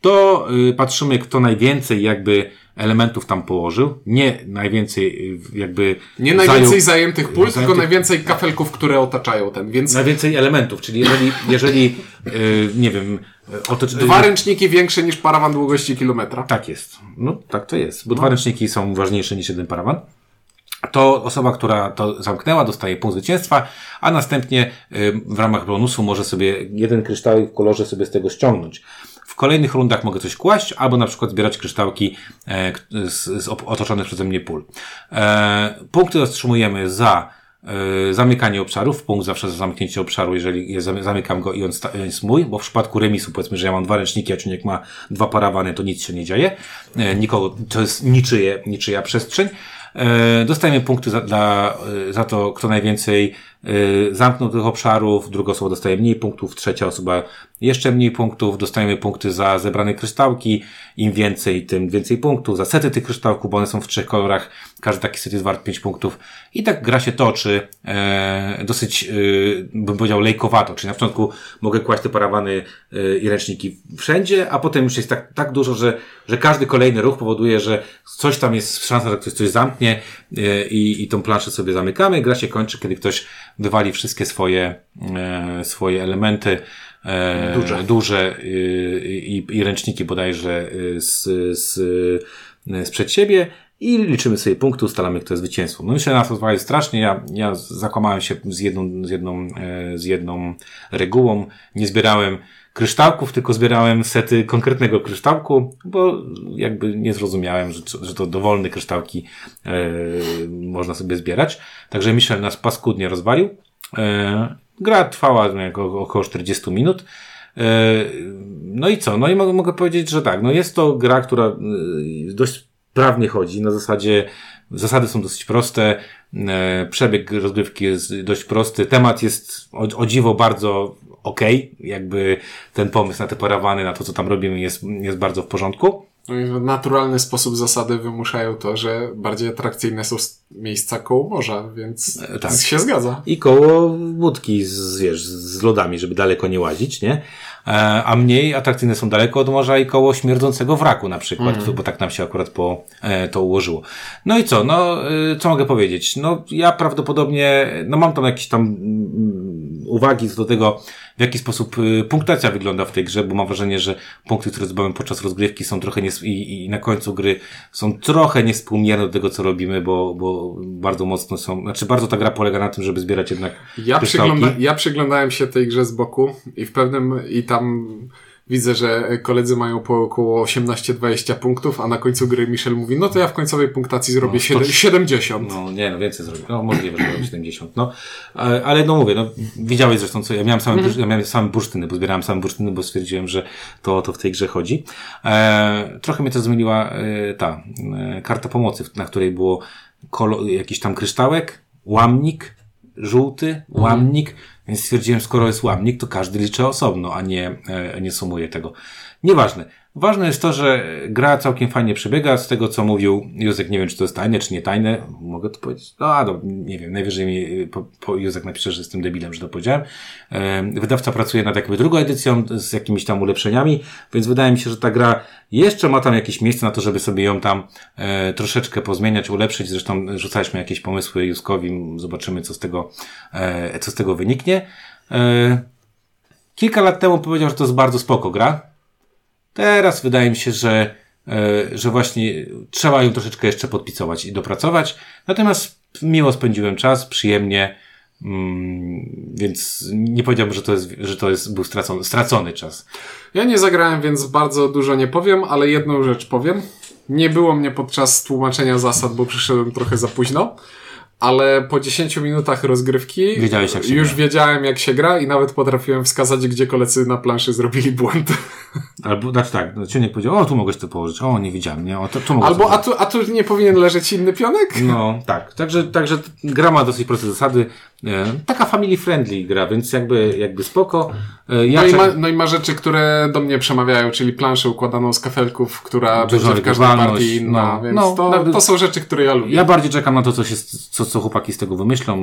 Speaker 1: to y, patrzymy, kto najwięcej jakby elementów tam położył. Nie najwięcej jakby
Speaker 2: Nie najwięcej
Speaker 1: zajął-
Speaker 2: zajętych pól, tylko
Speaker 1: zajętych-
Speaker 2: najwięcej kafelków, które otaczają ten. Więc
Speaker 1: najwięcej elementów, czyli jeżeli, jeżeli y, nie wiem, y, otocz...
Speaker 2: dwa ręczniki większe niż parawan długości kilometra.
Speaker 1: Tak jest. No tak to jest, bo dwa ręczniki są ważniejsze niż jeden parawan. To osoba, która to zamknęła, dostaje punkt zwycięstwa, a następnie y, w ramach bonusu może sobie jeden kryształ w kolorze sobie z tego ściągnąć. Kolejnych rundach mogę coś kłaść, albo na przykład zbierać kryształki e, z, z otoczonych przeze mnie pól. E, punkty otrzymujemy za e, zamykanie obszarów, punkt zawsze za zamknięcie obszaru, jeżeli zamykam go i on jest mój, bo w przypadku remisu powiedzmy, że ja mam dwa ręczniki, a człowiek ma dwa parawany, to nic się nie dzieje. Nikogo, to jest niczyje, niczyja przestrzeń. Dostajemy punkty za, dla, za to, kto najwięcej e, zamknął tych obszarów, druga osoba dostaje mniej punktów, trzecia osoba jeszcze mniej punktów, dostajemy punkty za zebrane kryształki, im więcej, tym więcej punktów, za sety tych kryształków, bo one są w trzech kolorach, każdy taki set jest wart 5 punktów. I tak gra się toczy e, dosyć, e, bym powiedział, lejkowato, czyli na początku mogę kłaść te parawany e, i ręczniki wszędzie, a potem już jest tak, tak dużo, że, że każdy kolejny ruch powoduje, że coś tam jest szansa, że ktoś coś zamknie i, i tą planszę sobie zamykamy. Gra się kończy, kiedy ktoś wywali wszystkie swoje, e, swoje elementy e,
Speaker 2: Duże.
Speaker 1: duże y, i, i ręczniki bodajże y, z, z, y, sprzed siebie i liczymy sobie punkty, ustalamy, kto jest zwycięzcą. No myślę, że nas rozwali strasznie. Ja, ja zakłamałem się z jedną, z jedną, e, z jedną regułą. Nie zbierałem kryształków, tylko zbierałem sety konkretnego kryształku, bo jakby nie zrozumiałem, że, że to dowolne kryształki e, można sobie zbierać. Także Michel nas paskudnie rozwalił. E, gra trwała no, około 40 minut. E, no i co? No i mogę, mogę powiedzieć, że tak. No jest to gra, która e, dość prawnie chodzi. Na zasadzie zasady są dosyć proste. E, przebieg rozgrywki jest dość prosty. Temat jest o, o dziwo bardzo Okay. Jakby ten pomysł na te parawany, na to, co tam robimy jest, jest bardzo w porządku.
Speaker 2: No w naturalny sposób zasady wymuszają to, że bardziej atrakcyjne są miejsca koło morza, więc tak. się zgadza.
Speaker 1: I koło budki z, wiesz, z lodami, żeby daleko nie łazić, nie? E, a mniej atrakcyjne są daleko od morza i koło śmierdzącego wraku na przykład, mm. bo tak nam się akurat po, e, to ułożyło. No i co? No, e, co mogę powiedzieć? No, ja prawdopodobnie, no mam tam jakieś tam mm, uwagi co do tego, w jaki sposób punktacja wygląda w tej grze, bo mam wrażenie, że punkty, które zdobyłem podczas rozgrywki są trochę nie, i, i na końcu gry są trochę niespółmierne do tego, co robimy, bo, bo bardzo mocno są, znaczy bardzo ta gra polega na tym, żeby zbierać jednak
Speaker 2: ja, przygląda, ja przyglądałem się tej grze z boku i w pewnym, i tam widzę, że koledzy mają po około 18-20 punktów, a na końcu gry Michel mówi, no to ja w końcowej punktacji zrobię no, 7, 70.
Speaker 1: No nie, no więcej zrobię. No możliwe, że 70. No, ale no mówię, no widziałeś zresztą co, ja miałem same, mm. ja miałem same bursztyny, bo zbierałem same bursztyny, bo stwierdziłem, że to, to w tej grze chodzi. E, trochę mnie to zmyliła e, ta e, karta pomocy, na której było kolo, jakiś tam kryształek, łamnik, żółty, mhm. łamnik, więc stwierdziłem, skoro jest łamnik, to każdy liczy osobno, a nie, e, nie sumuje tego. Nieważne. Ważne jest to, że gra całkiem fajnie przebiega. Z tego, co mówił Józek, nie wiem, czy to jest tajne, czy nie tajne. Mogę to powiedzieć? No, a, no nie wiem. Najwyżej mi po, po Józek napisze, że jestem debilem, że to powiedziałem. Wydawca pracuje nad jakby drugą edycją z jakimiś tam ulepszeniami, więc wydaje mi się, że ta gra jeszcze ma tam jakieś miejsce na to, żeby sobie ją tam e, troszeczkę pozmieniać, ulepszyć. Zresztą rzucaliśmy jakieś pomysły Józkowi. Zobaczymy, co z tego, e, co z tego wyniknie. E, kilka lat temu powiedział, że to jest bardzo spoko gra. Teraz wydaje mi się, że, e, że właśnie trzeba ją troszeczkę jeszcze podpicować i dopracować. Natomiast miło spędziłem czas, przyjemnie, mm, więc nie powiedziałbym, że to jest, że to jest był stracony, stracony czas.
Speaker 2: Ja nie zagrałem, więc bardzo dużo nie powiem, ale jedną rzecz powiem. Nie było mnie podczas tłumaczenia zasad, bo przyszedłem trochę za późno ale po 10 minutach rozgrywki
Speaker 1: Wiedziałeś, jak się
Speaker 2: już
Speaker 1: gra.
Speaker 2: wiedziałem jak się gra i nawet potrafiłem wskazać, gdzie koledzy na planszy zrobili błąd.
Speaker 1: Albo, znaczy tak, no, Ciunek powiedział, o tu mogłeś to położyć, o nie widziałem, nie, o to, tu
Speaker 2: Albo, a tu, a tu nie powinien leżeć inny pionek?
Speaker 1: No, tak, także, także gra ma dosyć proste zasady, taka family friendly gra, więc jakby, jakby spoko.
Speaker 2: E, ja no, i ma, no i ma rzeczy, które do mnie przemawiają, czyli planszę układaną z kafelków, która będzie w każdej partii inna, no, więc no, to, to są rzeczy, które ja lubię.
Speaker 1: Ja bardziej czekam na to, co się, co, co chłopaki z tego wymyślą,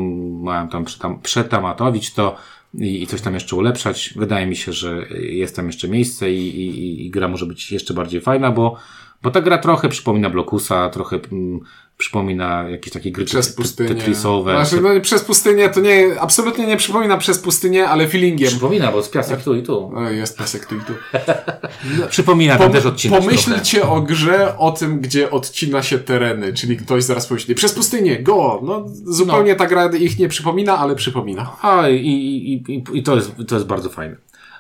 Speaker 1: mają tam przetamatowić to i, i coś tam jeszcze ulepszać. Wydaje mi się, że jest tam jeszcze miejsce i, i, i gra może być jeszcze bardziej fajna, bo, bo ta gra trochę przypomina Blokusa, trochę mm, przypomina jakieś takie gry
Speaker 2: przez pustynię.
Speaker 1: tetrisowe.
Speaker 2: Znaczy, no, przez pustynię to nie, absolutnie nie przypomina przez pustynię, ale feelingiem.
Speaker 1: Przypomina, bo jest piasek tu i tu.
Speaker 2: No, jest piasek tu i tu.
Speaker 1: przypomina Pom też odcinek.
Speaker 2: Pomyślcie trochę. o grze, o tym, gdzie odcina się tereny, czyli ktoś zaraz pomyśli, przez pustynię, go! No, zupełnie no. ta gra ich nie przypomina, ale przypomina.
Speaker 1: A, i, i, i, i to, jest, to jest bardzo fajne.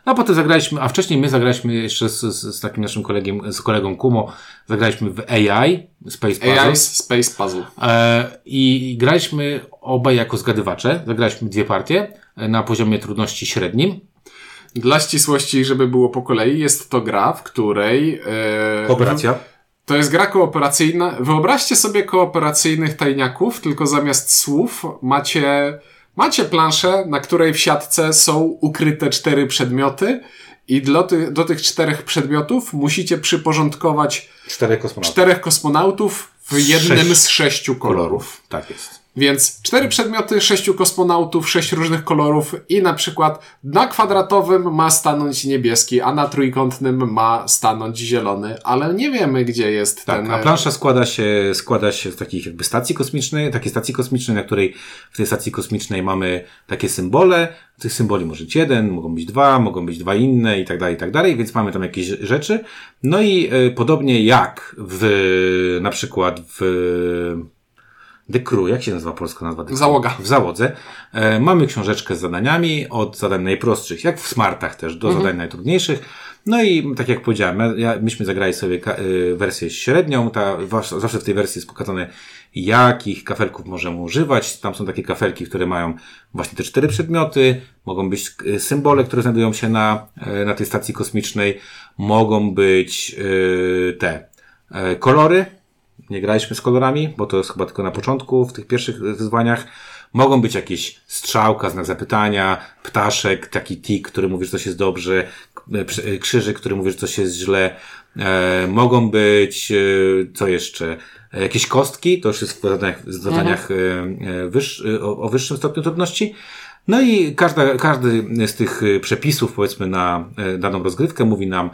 Speaker 1: No a potem zagraliśmy, a wcześniej my zagraliśmy jeszcze z, z, z takim naszym kolegiem, z kolegą Kumo, zagraliśmy w AI, Space Puzzle.
Speaker 2: AI Space Puzzle.
Speaker 1: E, I graliśmy obaj jako zgadywacze. Zagraliśmy dwie partie e, na poziomie trudności średnim.
Speaker 2: Dla ścisłości, żeby było po kolei, jest to gra, w której...
Speaker 1: E, Kooperacja.
Speaker 2: To jest gra kooperacyjna. Wyobraźcie sobie kooperacyjnych tajniaków, tylko zamiast słów macie Macie planszę, na której w siatce są ukryte cztery przedmioty i do, ty, do tych czterech przedmiotów musicie przyporządkować
Speaker 1: czterech kosmonautów,
Speaker 2: czterech kosmonautów w jednym Sześć z sześciu kolorów.
Speaker 1: Tak jest.
Speaker 2: Więc cztery przedmioty, sześciu kosmonautów, sześć różnych kolorów i na przykład na kwadratowym ma stanąć niebieski, a na trójkątnym ma stanąć zielony, ale nie wiemy, gdzie jest
Speaker 1: Tak,
Speaker 2: ten...
Speaker 1: a plansza składa się, składa się z takich jakby stacji kosmicznej, takiej stacji kosmicznej, na której w tej stacji kosmicznej mamy takie symbole. Tych symboli może być jeden, mogą być dwa, mogą być dwa inne i tak dalej, i tak dalej, więc mamy tam jakieś rzeczy. No i e, podobnie jak w, na przykład w The Crew, jak się nazywa polska nazwa? The Crew?
Speaker 2: Załoga.
Speaker 1: W załodze. E, mamy książeczkę z zadaniami, od zadań najprostszych, jak w smartach też, do zadań najtrudniejszych. No i tak jak powiedziałem, ja- myśmy zagrali sobie y, wersję średnią, ta, zawsze w tej wersji jest pokazane, jakich kafelków możemy używać. Tam są takie kafelki, które mają właśnie te cztery przedmioty, mogą być y, symbole, które znajdują się na, y, na tej stacji kosmicznej, mogą być y, te kolory, nie graliśmy z kolorami, bo to jest chyba tylko na początku, w tych pierwszych wyzwaniach. Mogą być jakieś strzałka, znak zapytania, ptaszek, taki tik, który mówi, że coś jest dobrze, e, krzyżyk, który mówi, że coś jest źle. E, mogą być, e, co jeszcze? E, Jakieś kostki, to już jest w zadaniach, w zadaniach e, e, wyższ, e, o, o wyższym stopniu trudności. No i każda, każdy z tych e, przepisów, powiedzmy, na e, daną rozgrywkę mówi nam, e,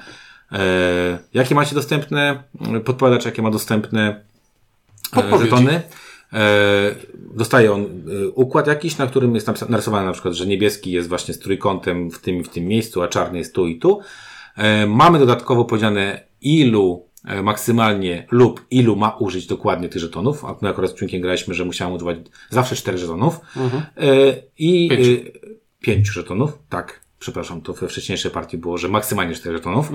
Speaker 1: jakie macie dostępne, e, podpowiadacz, jakie ma dostępne e,
Speaker 2: Podpowiedzi.
Speaker 1: żetony. E, dostaje on e, układ jakiś, na którym jest narysowane na przykład, że niebieski jest właśnie z trójkątem w tym i w tym miejscu, a czarny jest tu i tu. E, mamy dodatkowo powiedziane ilu e, maksymalnie lub ilu ma użyć dokładnie tych żetonów. A my akurat z Członkiem graliśmy, że musiałem używać zawsze czterech żetonów. E, I
Speaker 2: Pięciu.
Speaker 1: e, pięciu żetonów, tak. Przepraszam, to we wcześniejszej partii było, że maksymalnie czterech żetonów.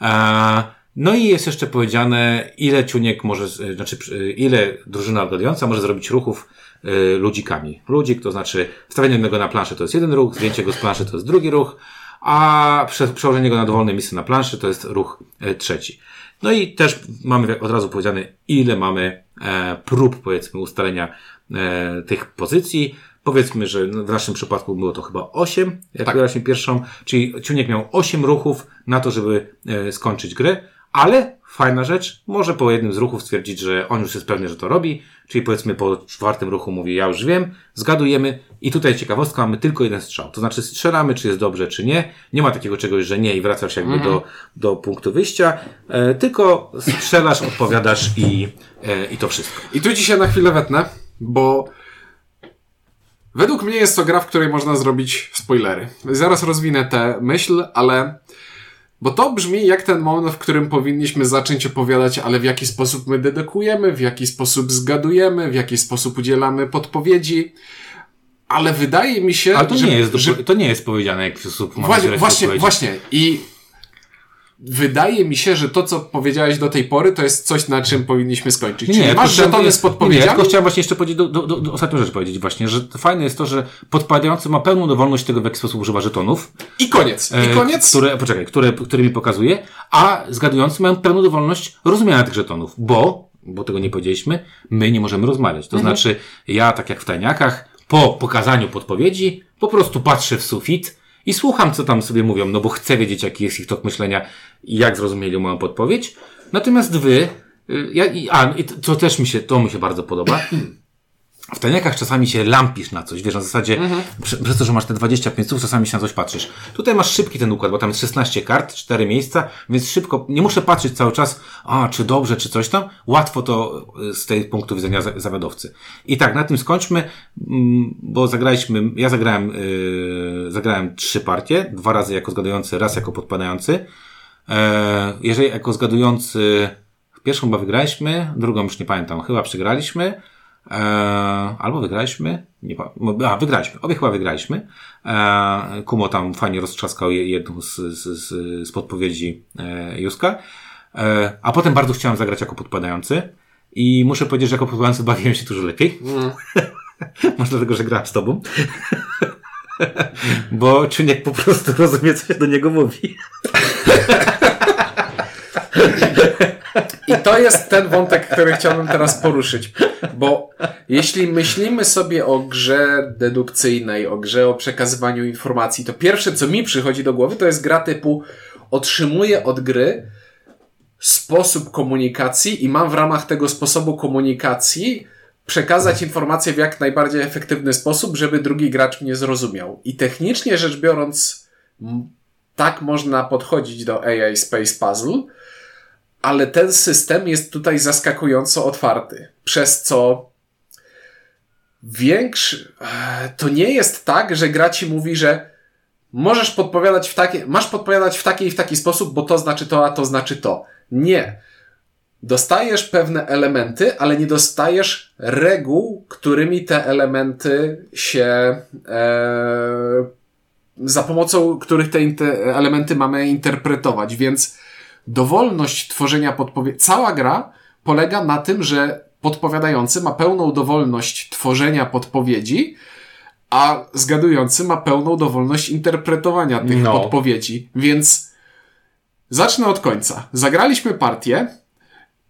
Speaker 1: E, no i jest jeszcze powiedziane, ile ciuniek może, z- znaczy, przy- ile drużyna odgadująca może zrobić ruchów y, ludzikami. Ludzik, to znaczy wstawienie jednego na planszę to jest jeden ruch, zdjęcie go z planszy to jest drugi ruch, a prze, przełożenie go na dowolne miejsce na planszy to jest ruch y, trzeci. No i też mamy od razu powiedziane, ile mamy e, prób, powiedzmy, ustalenia e, tych pozycji. Powiedzmy, że w naszym przypadku było to chyba 8, jak
Speaker 2: Tak.
Speaker 1: graliśmy pierwszą, czyli Ciuniek miał 8 ruchów na to, żeby e, skończyć grę, ale fajna rzecz, może po jednym z ruchów stwierdzić, że on już jest pewny, że to robi, czyli powiedzmy po czwartym ruchu mówi, ja już wiem, zgadujemy i tutaj ciekawostka, mamy tylko jeden strzał, to znaczy strzelamy, czy jest dobrze, czy nie, nie ma takiego czegoś, że nie i wracasz jakby do, do punktu wyjścia, e, tylko strzelasz, odpowiadasz i, e, i to wszystko.
Speaker 2: I tu się na chwilę wetnę, bo według mnie jest to gra, w której można zrobić spoilery. Zaraz rozwinę tę myśl, ale bo to brzmi jak ten moment, w którym powinniśmy zacząć opowiadać, ale w jaki sposób my dedykujemy, w jaki sposób zgadujemy, w jaki sposób udzielamy podpowiedzi. Ale wydaje mi się,
Speaker 1: Ale to
Speaker 2: że,
Speaker 1: nie jest,
Speaker 2: że
Speaker 1: to nie jest powiedziane, jak w sposób
Speaker 2: Właśnie, właśnie, właśnie. I wydaje mi się, że to, co powiedziałeś do tej pory, to jest coś, na czym powinniśmy skończyć. Czyli
Speaker 1: ja
Speaker 2: masz żetony z
Speaker 1: Nie, ja
Speaker 2: podpowiedziami?
Speaker 1: tylko chciałem właśnie jeszcze powiedzieć, do, do, do, do ostatnią rzecz powiedzieć właśnie, że fajne jest to, że podpadający ma pełną dowolność tego, w jaki sposób używa żetonów.
Speaker 2: I koniec. I
Speaker 1: e,
Speaker 2: koniec.
Speaker 1: Które, poczekaj, które, które mi pokazuje, a zgadujący mają pełną dowolność rozumienia tych żetonów, bo, bo tego nie powiedzieliśmy, my nie możemy rozmawiać. To znaczy, ja, tak jak w tajniakach, po pokazaniu podpowiedzi, po prostu patrzę w sufit i słucham, co tam sobie mówią, no bo chcę wiedzieć, jaki jest ich tok myślenia i jak zrozumieli moją podpowiedź. Natomiast wy, y, ja, i, a, i to, to też mi się, to mi się bardzo podoba. W tajniakach czasami się lampisz na coś, wiesz, na zasadzie, przy- przez to, że masz te 25 słów, czasami się na coś patrzysz. Tutaj masz szybki ten układ, bo tam jest 16 kart, 4 miejsca, więc szybko, nie muszę patrzeć cały czas, a, czy dobrze, czy coś tam. Łatwo to y, z tej punktu widzenia za- zawiadowcy. I tak, na tym skończmy, mm, bo zagraliśmy, ja zagrałem, yy, zagrałem trzy partie, dwa razy jako zgadujący, raz jako podpadający. E, jeżeli jako zgadujący, pierwszą chyba wygraliśmy, drugą już nie pamiętam, chyba przegraliśmy. E, albo wygraliśmy, nie pamiętam, a wygraliśmy, obie chyba wygraliśmy. E, Kumo tam fajnie roztrzaskał je- jedną z, z, z, z podpowiedzi e, Juska. E, a potem bardzo chciałem zagrać jako podpadający. I muszę powiedzieć, że jako podpadający bawiłem się dużo lepiej. Może dlatego, że grałem z tobą. Bo Czuniek po prostu rozumie, co się do niego mówi.
Speaker 2: I to jest ten wątek, który chciałbym teraz poruszyć. Bo jeśli myślimy sobie o grze dedukcyjnej, o grze o przekazywaniu informacji, to pierwsze, co mi przychodzi do głowy, to jest gra typu otrzymuję od gry sposób komunikacji i mam w ramach tego sposobu komunikacji przekazać informację w jak najbardziej efektywny sposób, żeby drugi gracz mnie zrozumiał. I technicznie rzecz biorąc, tak można podchodzić do AI Space Puzzle, ale ten system jest tutaj zaskakująco otwarty, przez co większy, to nie jest tak, że gra ci mówi, że możesz podpowiadać w takie, masz podpowiadać w taki i w taki sposób, bo to znaczy to, a to znaczy to. Nie. Dostajesz pewne elementy, ale nie dostajesz reguł, którymi te elementy się, e, za pomocą których te elementy mamy interpretować, więc dowolność tworzenia podpowiedzi, cała gra polega na tym, że podpowiadający ma pełną dowolność tworzenia podpowiedzi, a zgadujący ma pełną dowolność interpretowania tych no. podpowiedzi. Więc zacznę od końca. Zagraliśmy partię,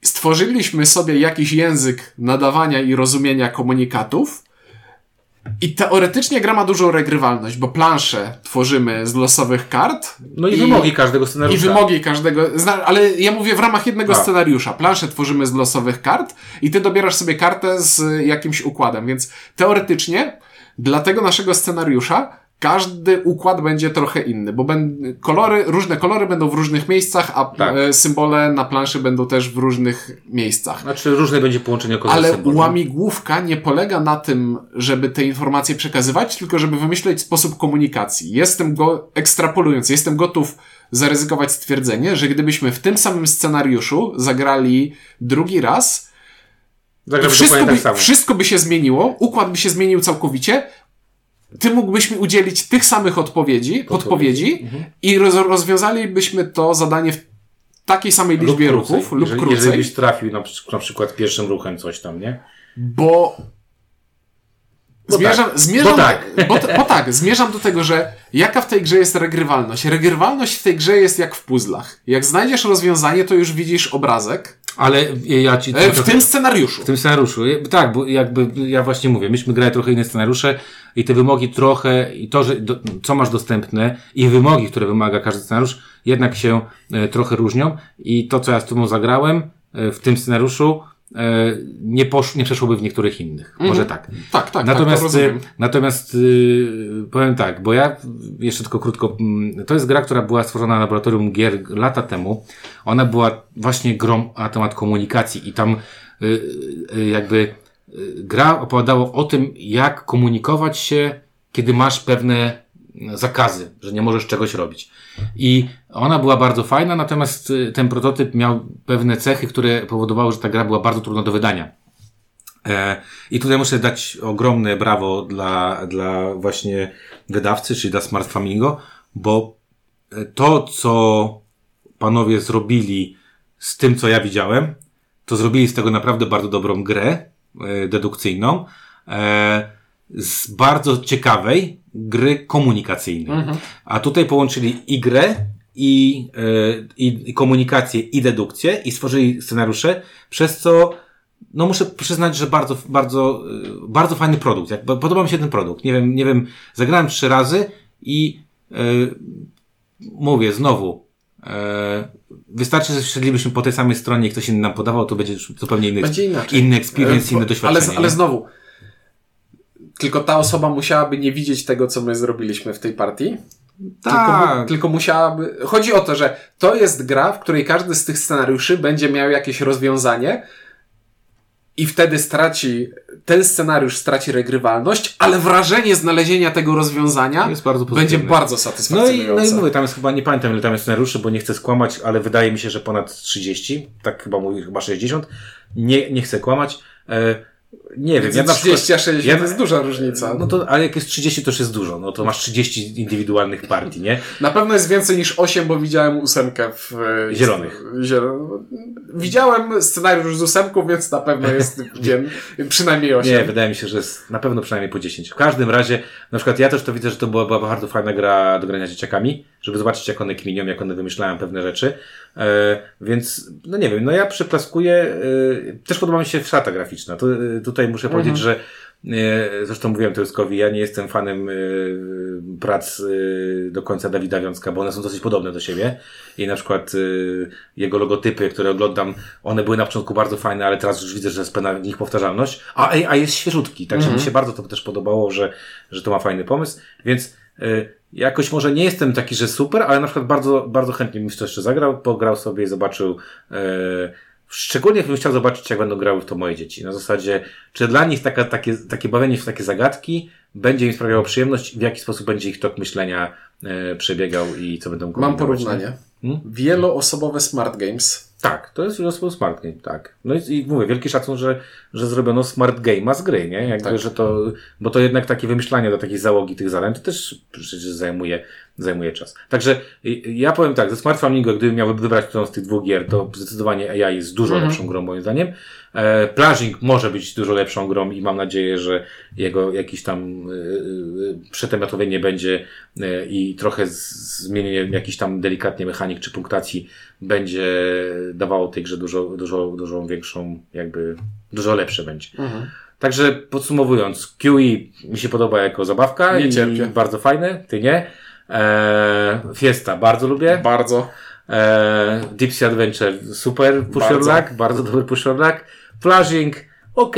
Speaker 2: stworzyliśmy sobie jakiś język nadawania i rozumienia komunikatów. I teoretycznie gra ma dużą regrywalność, bo plansze tworzymy z losowych kart.
Speaker 1: No i, i wymogi każdego scenariusza.
Speaker 2: I wymogi każdego, ale ja mówię w ramach jednego tak. scenariusza. Plansze tworzymy z losowych kart i ty dobierasz sobie kartę z jakimś układem, więc teoretycznie dla tego naszego scenariusza każdy układ będzie trochę inny, bo ben, kolory, różne kolory będą w różnych miejscach, a tak. E, symbole na planszy będą też w różnych miejscach.
Speaker 1: Znaczy różne będzie połączenie
Speaker 2: kolorów. Ale symboli. łamigłówka nie polega na tym, żeby te informacje przekazywać, tylko żeby wymyśleć sposób komunikacji. Jestem go, ekstrapolując, jestem gotów zaryzykować stwierdzenie, że gdybyśmy w tym samym scenariuszu zagrali drugi raz, wszystko by, tak wszystko by się zmieniło, układ by się zmienił całkowicie, ty mógłbyś mi udzielić tych samych odpowiedzi, podpowiedzi mhm. i roz, rozwiązalibyśmy to zadanie w takiej samej liczbie lub ruchów lub jeżeli, krócej.
Speaker 1: Jeżeli byś trafił na, na przykład pierwszym ruchem coś tam, nie?
Speaker 2: Bo bo zmierzam, tak. zmierzam, bo tak. Bo, bo, tak, zmierzam do tego, że jaka w tej grze jest regrywalność? Regrywalność w tej grze jest jak w puzzlach. Jak znajdziesz rozwiązanie, to już widzisz obrazek,
Speaker 1: ale ja ci...
Speaker 2: E, w tym scenariuszu.
Speaker 1: W tym scenariuszu. Tak, bo jakby ja właśnie mówię, myśmy grali trochę inne scenariusze i te wymogi trochę, i to, że do, co masz dostępne i wymogi, które wymaga każdy scenariusz, jednak się e, trochę różnią i to, co ja z tobą zagrałem e, w tym scenariuszu, nie, posz, nie przeszłoby w niektórych innych. Mm. Może tak.
Speaker 2: Tak, tak.
Speaker 1: Natomiast,
Speaker 2: tak, to
Speaker 1: natomiast yy, powiem tak, bo ja jeszcze tylko krótko, mm, to jest gra, która była stworzona na laboratorium gier lata temu. Ona była właśnie grą na temat komunikacji i tam yy, yy, jakby gra opowiadała o tym, jak komunikować się, kiedy masz pewne zakazy, że nie możesz czegoś robić. I ona była bardzo fajna, natomiast y, ten prototyp miał pewne cechy, które powodowały, że ta gra była bardzo trudna do wydania. E, I tutaj muszę dać ogromne brawo dla, dla właśnie wydawcy, czyli dla Smart Flamingo, bo e, to, co panowie zrobili z tym, co ja widziałem, to zrobili z tego naprawdę bardzo dobrą grę e, dedukcyjną z bardzo ciekawej gry komunikacyjnej. Mhm. A tutaj połączyli i grę, i, yy, i komunikację, i dedukcję, i stworzyli scenariusze, przez co no muszę przyznać, że bardzo, bardzo, yy, bardzo fajny produkt. Jak, podoba mi się ten produkt. Nie wiem, nie wiem, zagrałem trzy razy i yy, mówię znowu, Wystarczy, że szedlibyśmy po tej samej stronie i ktoś inny nam podawał, to będzie zupełnie inny, będzie inny experience, inne doświadczenie.
Speaker 2: Ale, ale znowu, tylko ta osoba musiałaby nie widzieć tego, co my zrobiliśmy w tej partii. Tak. Tylko, tylko musiałaby. Chodzi o to, że to jest gra, w której każdy z tych scenariuszy będzie miał jakieś rozwiązanie, i wtedy straci, ten scenariusz straci regrywalność, ale wrażenie znalezienia tego rozwiązania bardzo będzie bardzo satysfakcjonujące.
Speaker 1: No i, no i mówię, tam jest chyba, nie pamiętam ile tam jest scenariuszy, bo nie chcę skłamać, ale wydaje mi się, że ponad 30, tak chyba mówi, chyba 60. Nie, nie chcę kłamać. E, nie wiem.
Speaker 2: Ja 30 a 60 ja, to jest duża różnica.
Speaker 1: No to, ale jak jest 30 to już jest dużo. No to masz 30 indywidualnych partii, nie?
Speaker 2: Na pewno jest więcej niż 8, bo widziałem ósemkę w...
Speaker 1: E, Zielonych.
Speaker 2: Zielo... Widziałem scenariusz z ósemką, więc na pewno jest wiem, przynajmniej 8.
Speaker 1: Nie, wydaje mi się, że jest na pewno przynajmniej po 10. W każdym razie, na przykład ja też to widzę, że to była, była bardzo fajna gra do grania z dzieciakami, żeby zobaczyć jak one kminią, jak one wymyślają pewne rzeczy. E, więc, no nie wiem, no ja przyklaskuję, e, też podoba mi się szata graficzna. Tu, e, tutaj muszę mhm. powiedzieć, że Zresztą mówiłem Tyuskowi, ja nie jestem fanem prac do końca Dawida Wiązka, bo one są dosyć podobne do siebie. I na przykład jego logotypy, które oglądam, one były na początku bardzo fajne, ale teraz już widzę, że jest pewna w nich powtarzalność. A, a jest świeżutki, także mi się bardzo to też podobało, że, że to ma fajny pomysł. Więc jakoś może nie jestem taki, że super, ale na przykład bardzo, bardzo chętnie bym jeszcze zagrał, pograł sobie i zobaczył e, Szczególnie bym chciał zobaczyć, jak będą grały w to moje dzieci. Na zasadzie, czy dla nich taka, takie, takie bawienie w takie zagadki będzie im sprawiało przyjemność, w jaki sposób będzie ich tok myślenia e, przebiegał i co będą
Speaker 2: Mam porównanie.
Speaker 1: Hmm?
Speaker 2: Wieloosobowe smart games.
Speaker 1: Tak, to jest już smart game, tak. No i, i mówię, wielki szacun, że, że zrobiono smart game'a z gry, nie? Jakby,
Speaker 2: Tak.
Speaker 1: że to, bo to jednak takie wymyślanie do takiej załogi tych zadań, to też przecież zajmuje, zajmuje czas. Także ja powiem tak, ze Smart Flamingo, gdybym miał wybrać którąś z tych dwóch gier, to zdecydowanie AI jest dużo
Speaker 2: Mhm.
Speaker 1: lepszą grą moim zdaniem. E, może być dużo lepszą grą i mam nadzieję, że jego jakiś tam y, y, przetematowienie będzie y, i trochę zmienienie jakiś tam delikatnie mechanik czy punktacji będzie dawało tej grze dużo, dużo, dużo większą, jakby, dużo lepsze będzie.
Speaker 2: Mhm.
Speaker 1: Także podsumowując, QE mi się podoba jako zabawka
Speaker 2: Nie
Speaker 1: i
Speaker 2: cierpię.
Speaker 1: bardzo fajne, ty nie. Eee, Fiesta bardzo lubię.
Speaker 2: Bardzo.
Speaker 1: Eee, Deep Sea Adventure super pusher
Speaker 2: Bardzo.
Speaker 1: luck, bardzo dobry pusher luck. Flashing ok,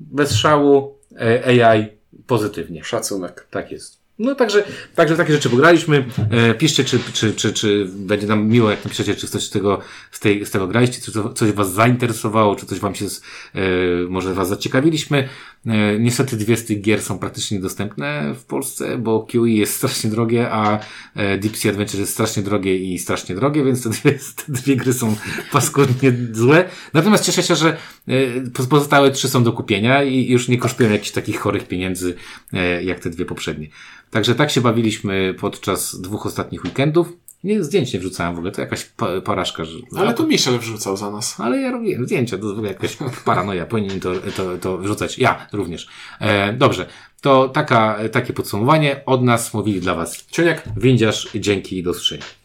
Speaker 1: bez szału, e, AI pozytywnie.
Speaker 2: Szacunek.
Speaker 1: Tak jest. No także, także takie rzeczy pograliśmy. E, piszcie, czy, czy, czy, czy będzie nam miło, jak napiszecie, czy coś z tego, z tej, z tego graliście, czy coś was zainteresowało, czy coś wam się, z, e, może was zaciekawiliśmy. E, niestety dwie z tych gier są praktycznie niedostępne w Polsce, bo QE jest strasznie drogie, a e, Deep Sea Adventure jest strasznie drogie i strasznie drogie, więc te dwie, te dwie gry są paskudnie złe. Natomiast cieszę się, że e, poz- pozostałe trzy są do kupienia i już nie kosztują jakichś takich chorych pieniędzy, e, jak te dwie poprzednie. Także tak się bawiliśmy podczas dwóch ostatnich weekendów. Nie, zdjęć nie wrzucałem w ogóle, to jakaś porażka. Że,
Speaker 2: Ale to Michel wrzucał za nas.
Speaker 1: ale ja robiłem zdjęcia, to w ogóle jakaś paranoja, powinien to, to, to wrzucać. Ja również. E, dobrze, to taka, takie podsumowanie. Od nas mówili dla Was
Speaker 2: Ciuniek.
Speaker 1: Windziarz, dzięki i do usłyszenia.